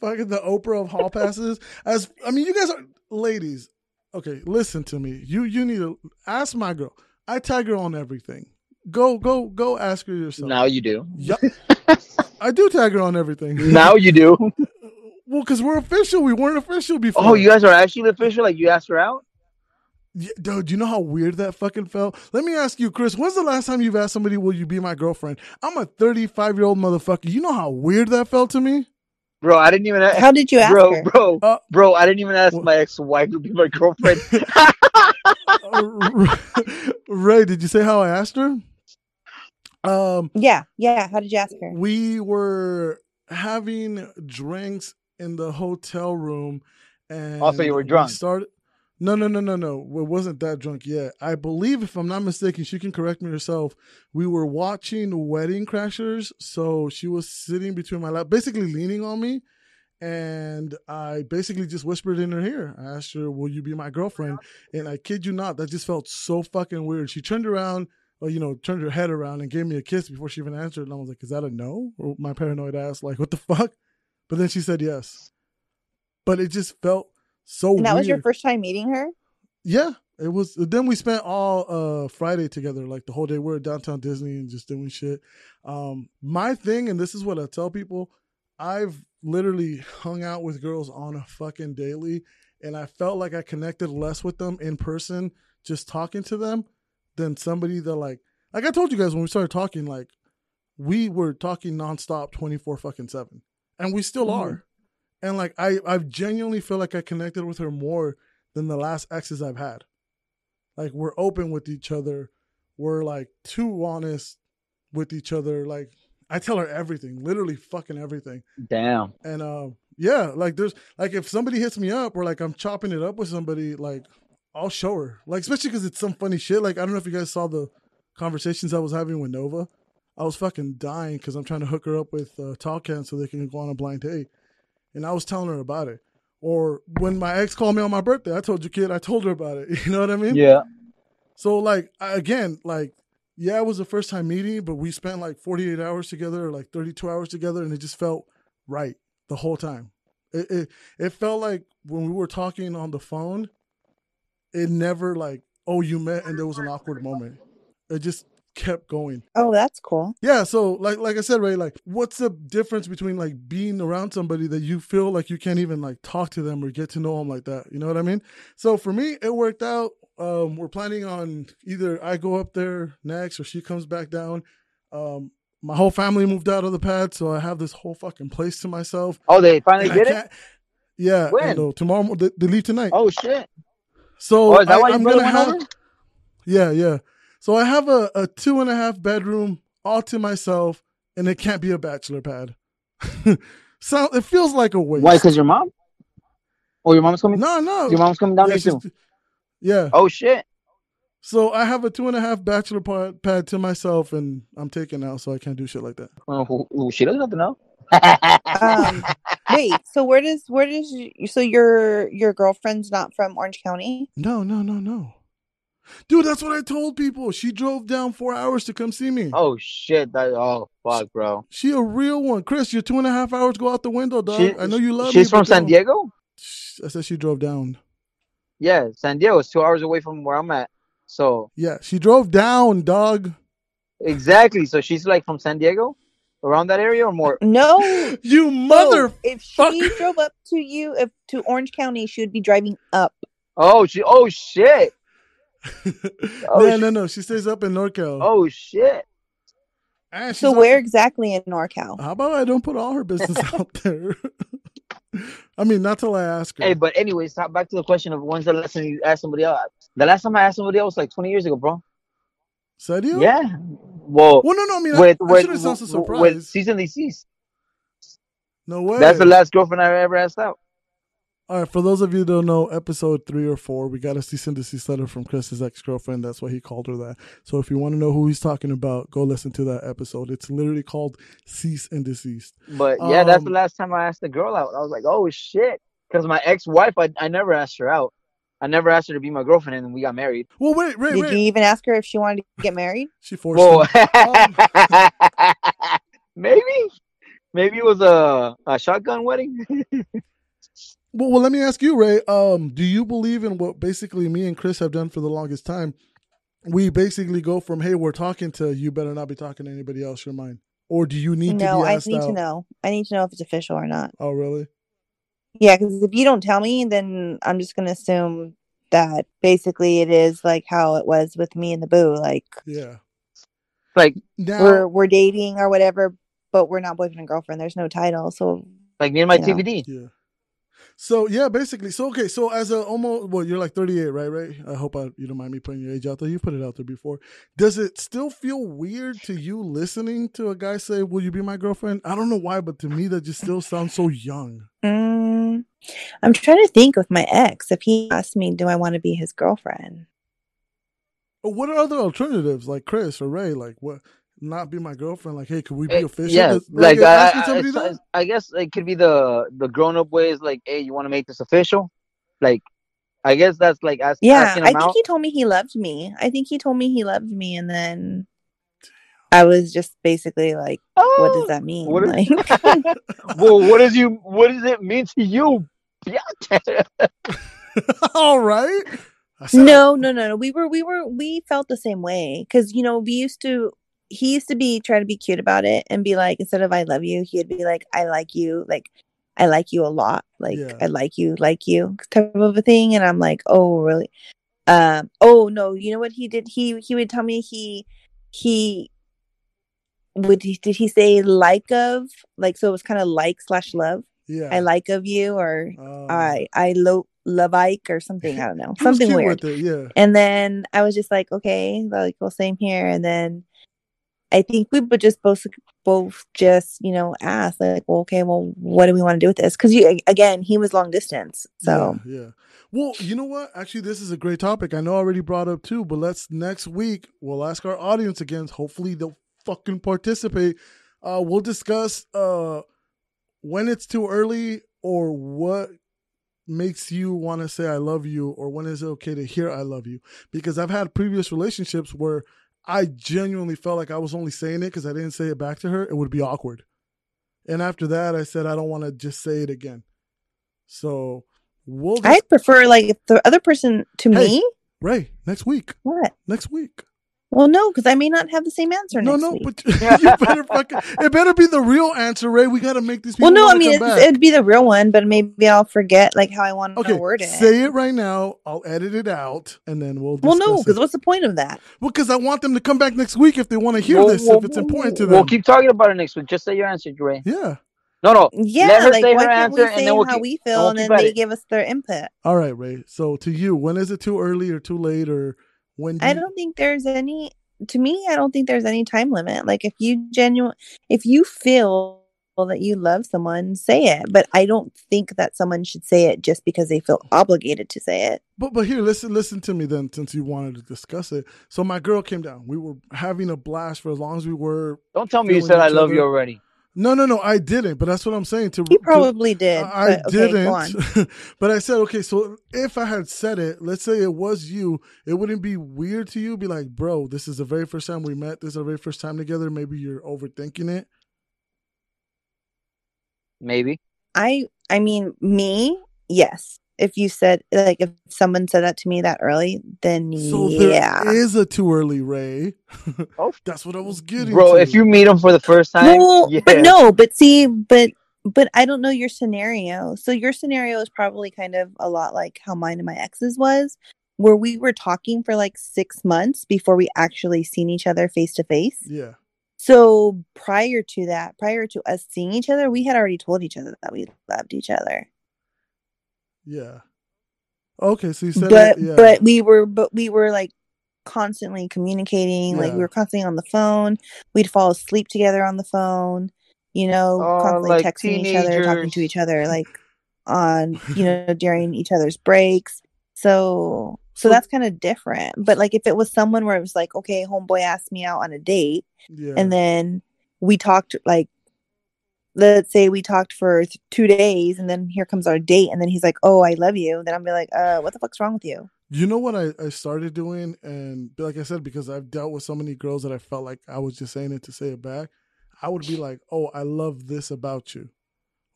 fucking the Oprah of hall passes. As I mean, you guys are ladies. Okay, listen to me. You you need to ask my girl. I tag her on everything. Go go go. Ask her yourself. Now you do. Yup. [laughs] I do tag her on everything. Now you do. [laughs] well, because we're official. We weren't official before. Oh, you guys are actually official. Like you asked her out. Yeah, dude, you know how weird that fucking felt? Let me ask you, Chris. When's the last time you've asked somebody, "Will you be my girlfriend?" I'm a 35 year old motherfucker. You know how weird that felt to me. Bro, I didn't even ask. How did you ask bro, her? bro, Uh, bro, I didn't even ask Wha- my ex-wife to be my girlfriend. [laughs] Uh, Ray, did you say how I asked her? Um, Yeah, yeah. How did you ask her? we were having drinks in the hotel room, and Also, you were we drunk. Started. No, no, no, no, no. It wasn't that drunk yet. I believe, if I'm not mistaken, she can correct me herself. We were watching Wedding Crashers, so she was sitting between my lap, basically leaning on me, and I basically just whispered in her ear. I asked her, "Will you be my girlfriend?" And I kid you not, that just felt so fucking weird. She turned around, or you know, turned her head around and gave me a kiss before she even answered. And I was like, "Is that a no?" Or my paranoid ass, like, "What the fuck?" But then she said yes. But it just felt so. And that was your first time meeting her? Yeah, it was. Then we spent all uh Friday together, like the whole day. We were at downtown Disney and just doing shit. Um, my thing, and this is what I tell people: I've literally hung out with girls on a fucking daily, and I felt like I connected less with them in person, just talking to them, than somebody that like, like I told you guys when we started talking, like we were talking nonstop, twenty four fucking seven, and we still Mhm. are. And like I I genuinely feel like I connected with her more than the last exes I've had. Like we're open with each other. We're like too honest with each other. Like I tell her everything, literally fucking everything. Damn. And uh, yeah, like there's like if somebody hits me up or like I'm chopping it up with somebody, like I'll show her. Like especially because it's some funny shit. Like I don't know if you guys saw the conversations I was having with Nova. I was fucking dying because I'm trying to hook her up with uh, Tall Can so they can go on a blind date, and I was telling her about it. Or when my ex called me on my birthday, I told you, kid, I told her about it. [laughs] You know what I mean? Yeah. So like again, like yeah, it was the first time meeting, but we spent like 48 hours together or like 32 hours together, and it just felt right the whole time. It it, it felt like when we were talking on the phone, it never like oh you met and there was an awkward moment. It just kept going. Oh, that's cool. Yeah, so like like I said, right, like what's the difference between like being around somebody that you feel like you can't even like talk to them or get to know them like that? You know what I mean? So for me, it worked out. Um, we're planning on either I go up there next or she comes back down. Um, my whole family moved out of the pad, so I have this whole fucking place to myself. Oh, they finally And I did it. Yeah, When? and, uh, tomorrow they, they leave tonight. Oh shit. So Oh, is that I, why your am gonna have, over? yeah, yeah. So I have a, a two and a half bedroom all to myself, and it can't be a bachelor pad. [laughs] so it feels like a waste. Why? Because your mom? Oh, your mom's coming. No, no. Your mom's coming down yeah, here too. yeah. Oh shit. So I have a two and a half bachelor pad, pad to myself, and I'm taken out, so I can't do shit like that. Oh, who- who- she doesn't have to know. Um, wait, so where does where does you, so your your girlfriend's not from Orange County? No, no, no, no. Dude, that's what I told people. She drove down four hours to come see me. oh shit. That. Oh fuck, bro. She a real one. Chris, your two and a half hours go out the window, dog. She- I know you love me. She's from San don't. Diego. I said she drove down. Yeah, San Diego is two hours away from where I'm at. So Yeah, she drove down, dog. exactly. So she's like from San Diego, around that area or more. Uh, no, [laughs] You no. mother. If she drove up to you, if to Orange County, she would be driving up. Oh, she. Oh shit. Oh, no, no, no. She stays up in NorCal. Oh shit. And she's So up- where exactly in NorCal? How about I don't put all her business [laughs] out there? [laughs] I mean, not till I ask her. Hey, but anyways, stop back to the question of when's the last time you asked somebody else. The last time I asked somebody else was like 20 years ago, bro. Said you? Yeah. Well, Well, no, no. I mean, with I, I with shouldn't sound so with, with cease and desist. no way. That's the last girlfriend I ever asked out. All right, for those of you who don't know, episode three or four, we got a cease and desist letter from Chris's ex girlfriend. That's why he called her that. So if you want to know who he's talking about, go listen to that episode. It's literally called Cease and Desist. But yeah, that's the Um, last time I asked the girl out. I was like, oh shit, because my ex-wife, I, I never asked her out. I never asked her to be my girlfriend, and then we got married. Well, wait, wait, Did wait. you even ask her if she wanted to get married? [laughs] She forced Whoa. [laughs] maybe, maybe it was a, a shotgun wedding. [laughs] Well, well, let me ask you, Ray. Um, do you believe in what basically me and Chris have done for the longest time? We basically go from, "Hey, we're talking," to "You better not be talking to anybody else. You're mine." Or do you need to no, I need out? to know. I need to know if it's official or not. Oh, really? Yeah, because if you don't tell me, then I'm just gonna assume that basically it is like how it was with me and the boo. Like Yeah. like, Now, we're we're dating or whatever, but we're not boyfriend and girlfriend. There's no title, so like me and my You know. TVD. Yeah. So yeah, basically. So okay. So as a almost well, you're like 38, right? Right. I hope I, you don't mind me putting your age out there. You put it out there before. Does it still feel weird to you listening to a guy say, "Will you be my girlfriend?" I don't know why, but to me that just still sounds so young. mm, I'm trying to think with my ex if he asked me, do I want to be his girlfriend? What are other alternatives, like Chris or Ray? Like what? Not be my girlfriend. Like, hey, could we be Eh, official? Yeah, Does- like yeah, I, asking I, that? I guess it could be the the grown up ways. Like, hey, you want to make this official? Like, I guess that's like asking. Yeah, asking I think out. he told me he loved me. I think he told me he loved me, and then I was just basically like, "What does that mean?" What like, [laughs] [laughs] well, what does you? What does it mean to you? [laughs] All right. No, no, no, no. We were, we were, we felt the same way because you know we used to. He used to be try to be cute about it and be like, instead of "I love you," he'd be like, "I like you," like. I like you a lot. Like Yeah. I like you, like you type of a thing. And I'm like, oh really? Um, oh no, you know what he did? He he would tell me he he would he, did he say like of like so it was kind of like slash love Yeah. I like of you or Um, I I lo- love Ike or something. I don't know. [laughs] Something weird. It, yeah. And then I was just like, okay, like well, same here. And then I think we would just both both just you know ask like, well, okay, well, what do we want to do with this? Because you again, he was long distance, so yeah, yeah. Well, you know what? Actually, this is a great topic. I know I already brought up too, but let's next week we'll ask our audience again. Hopefully, they'll fucking participate. Uh, we'll discuss uh when it's too early or what makes you want to say I love you or when is it okay to hear I love you because I've had previous relationships where I genuinely felt like I was only saying it because I didn't say it back to her. It would be awkward. And after that, I said I don't want to just say it again. So we'll just, I prefer like the other person to Hey. me. Ray next week. What? Next week. Well, no, because I may not have the same answer no, next no, week. but [laughs] you better fucking. It better be the real answer, Ray. We got to make these people. well, no, I mean it's, it'd be the real one, but maybe I'll forget like how I want to word it. Say it right now. I'll edit it out, and then we'll. well, no, because what's the point of that? Well, because I want them to come back next week if they want to hear We'll- this, we'll- if it's important to them. We'll keep talking about it next week. Just say your answer, Ray. yeah. No, no. Yeah, Let her like say why her can't answer, we and say then we'll how keep- we and feel we'll and then they it. give us their input? All right, Ray. So to you, when is it too early or too late, or when? Do I don't think there's any. To me, I don't think there's any time limit. Like if you genuine, if you feel that you love someone, say it. But I don't think that someone should say it just because they feel obligated to say it. But but here, listen listen to me then, since you wanted to discuss it. So my girl came down. We were having a blast for as long as we were. Don't tell me you said I love other. you already. No, no, no. I didn't. But that's what I'm saying. To You to- probably did. I but, okay, didn't, [laughs] but I said, okay, so if I had said it, let's say it was you, it wouldn't be weird to you. Be like, bro, this is the very first time we met. This is the very first time together. Maybe you're overthinking it. Maybe. I I mean me, yes. If you said like if someone said that to me that early, then So yeah. there is a too early, Ray. [laughs] Oh. That's what I was getting. Bro, to. if you meet him for the first time, Well, yeah. but no, but see, but but I don't know your scenario. So your scenario is probably kind of a lot like how mine and my ex's was, where we were talking for like six months before we actually seen each other face to face. yeah, So prior to that, prior to us seeing each other, we had already told each other that we loved each other. Yeah. Okay, so you said but it, yeah. but we were but we were like constantly communicating like we were constantly on the phone we'd fall asleep together on the phone you know Oh, constantly like texting each other talking to each other like on you [laughs] know during each other's breaks so so So- that's kind of different but like if it was someone where it was like okay homeboy asked me out on a date yeah. and then we talked like let's say we talked for th- two days and then here comes our date and then he's like oh i love you then i'm be like uh what the fuck's wrong with you You know what I, I started doing, and like I said, because I've dealt with so many girls that I felt like I was just saying it to say it back. I would be like, "Oh, I love this about you,"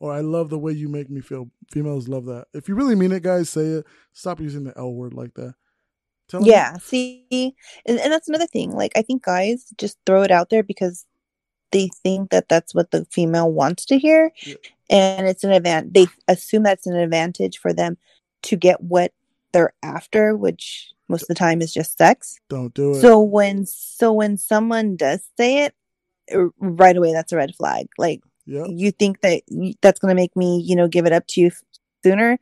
or "I love the way you make me feel." Females love that. If you really mean it, guys, say it. Stop using the L word like that. Tell Yeah, see, and, and that's another thing. Like, I think guys just throw it out there because they think that that's what the female wants to hear, Yeah. and it's an advantage. They assume that's an advantage for them to get what they're after, which most of the time is just sex. don't do it. So when so when someone does say it, er, right away, that's a red flag. Like yeah, you think that that's going to make me, you know, give it up to you sooner.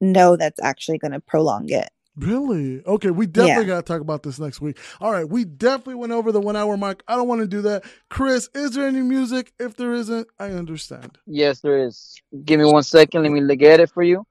No, that's actually going to prolong it. Really? Okay, we definitely got to talk about this next week. All right, we definitely went over the one hour mark. I don't want to do that. Chris, is there any music? If there isn't, I understand. Yes, there is. Give me one second. Let me look at it for you.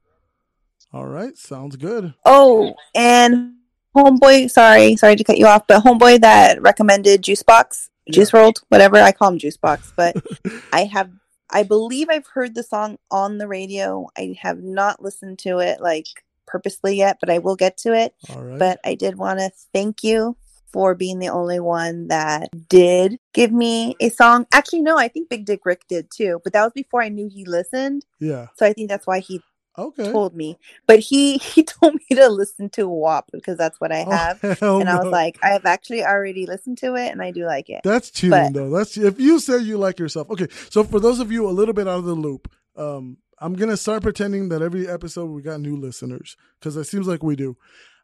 All right, sounds good. Oh, and homeboy, sorry, sorry to cut you off, but homeboy that recommended Juice Box, Juice WRLD, whatever I call him, Juice Box. But [laughs] I have, I believe I've heard the song on the radio. I have not listened to it like purposely yet, but I will get to it. All right. But I did want to thank you for being the only one that did give me a song. Actually, no, I think Big Dick Rick did too, but that was before I knew he listened. yeah. So I think that's why he Okay. told me. But he [laughs] he told me to listen to WAP because that's what I Oh, have. [laughs] hell and I was like, I have actually already listened to it and I do like it. That's cheating, But- though. That's if you say you like yourself. Okay, so for those of you a little bit out of the loop, um, I'm gonna start pretending that every episode we got new listeners because it seems like we do.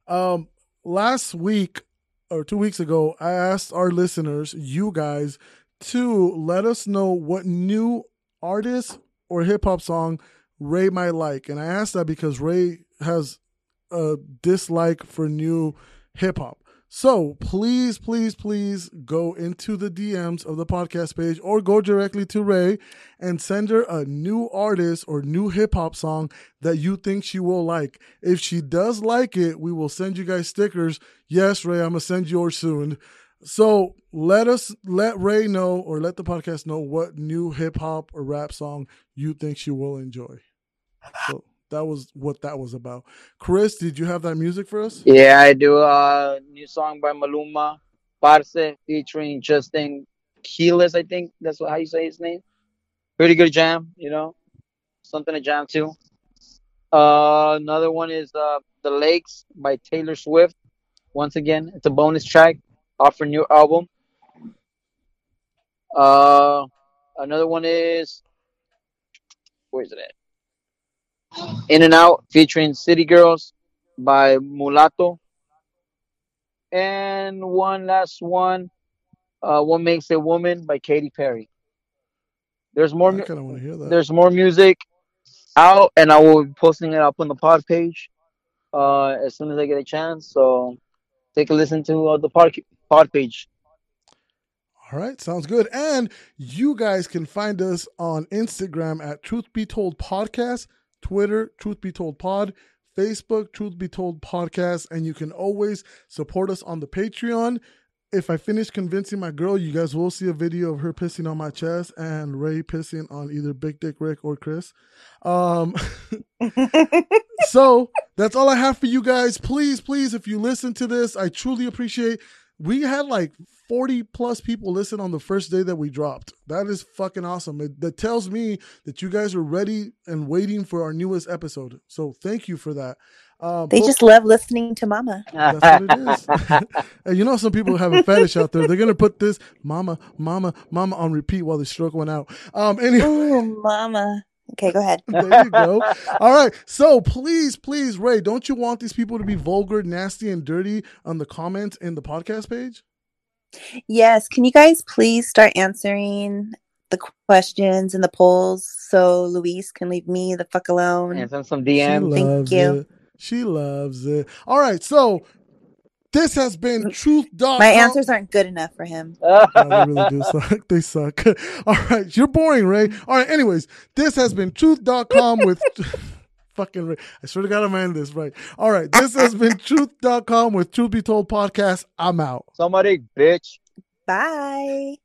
Um, last week or two weeks ago, I asked our listeners, you guys, to let us know what new artist or hip hop song Ray might like. And I asked that because Ray has a dislike for new hip hop. So please, please, please go into the DMs of the podcast page or go directly to Ray and send her a new artist or new hip hop song that you think she will like. If she does like it, we will send you guys stickers. Yes, Ray, I'm gonna send yours soon. So let us let Ray know or let the podcast know what new hip hop or rap song you think she will enjoy. So that was what that was about. Chris, did you have that music for us? Yeah, I do a new song by Maluma, Parce, featuring Justin Quiles, I think that's what, how you say his name. Pretty good jam, you know, something to jam to. Uh, another one is uh, The Lakes by Taylor Swift. Once again, it's a bonus track off her new album. Uh, another one is where is it at? In and Out featuring City Girls by Mulatto. And one last one, uh, What Makes a Woman by Katy Perry. There's more. I kind of want to hear that. There's more music out, and I will be posting it up on the pod page uh, as soon as I get a chance. So take a listen to uh, the pod pod page. All right, sounds good. And you guys can find us on Instagram at Truth Be Told Podcast, Twitter, Truth Be Told Pod, Facebook, Truth Be Told Podcast, and you can always support us on the Patreon. If I finish convincing my girl, you guys will see a video of her pissing on my chest and Ray pissing on either Big Dick Rick or Chris. Um, [laughs] [laughs] so that's all I have for you guys. Please, please, if you listen to this, I truly appreciate. We had like 40 plus people listen on the first day that we dropped. That is fucking awesome. It, that tells me that you guys are ready and waiting for our newest episode. So thank you for that. Um, they but- just love listening to Mama. that's what it is. [laughs] [laughs] and you know, some people have a fetish out there. They're gonna put this "mama, mama, mama" on repeat while they stroke one out. Um, anyway, Oh, Mama. Okay, go ahead. [laughs] there you go. All right. So please, please, Ray, don't you want these people to be vulgar, nasty, and dirty on the comments in the podcast page? Yes, can you guys please start answering the questions and the polls so Luis can leave me the fuck alone? and send some She DMs. Thank you. it. She loves it. All right. So this has been truth. My answers aren't good enough for him. [laughs] No, they really do [laughs] suck. They suck. [laughs] All right. You're boring, Ray. All right. Anyways, this has been truth.com with fucking Ray. I swear to God, I'm going this right. All right. This has been truth.com with Truth Be Told Podcast. I'm out. Somebody, bitch. Bye.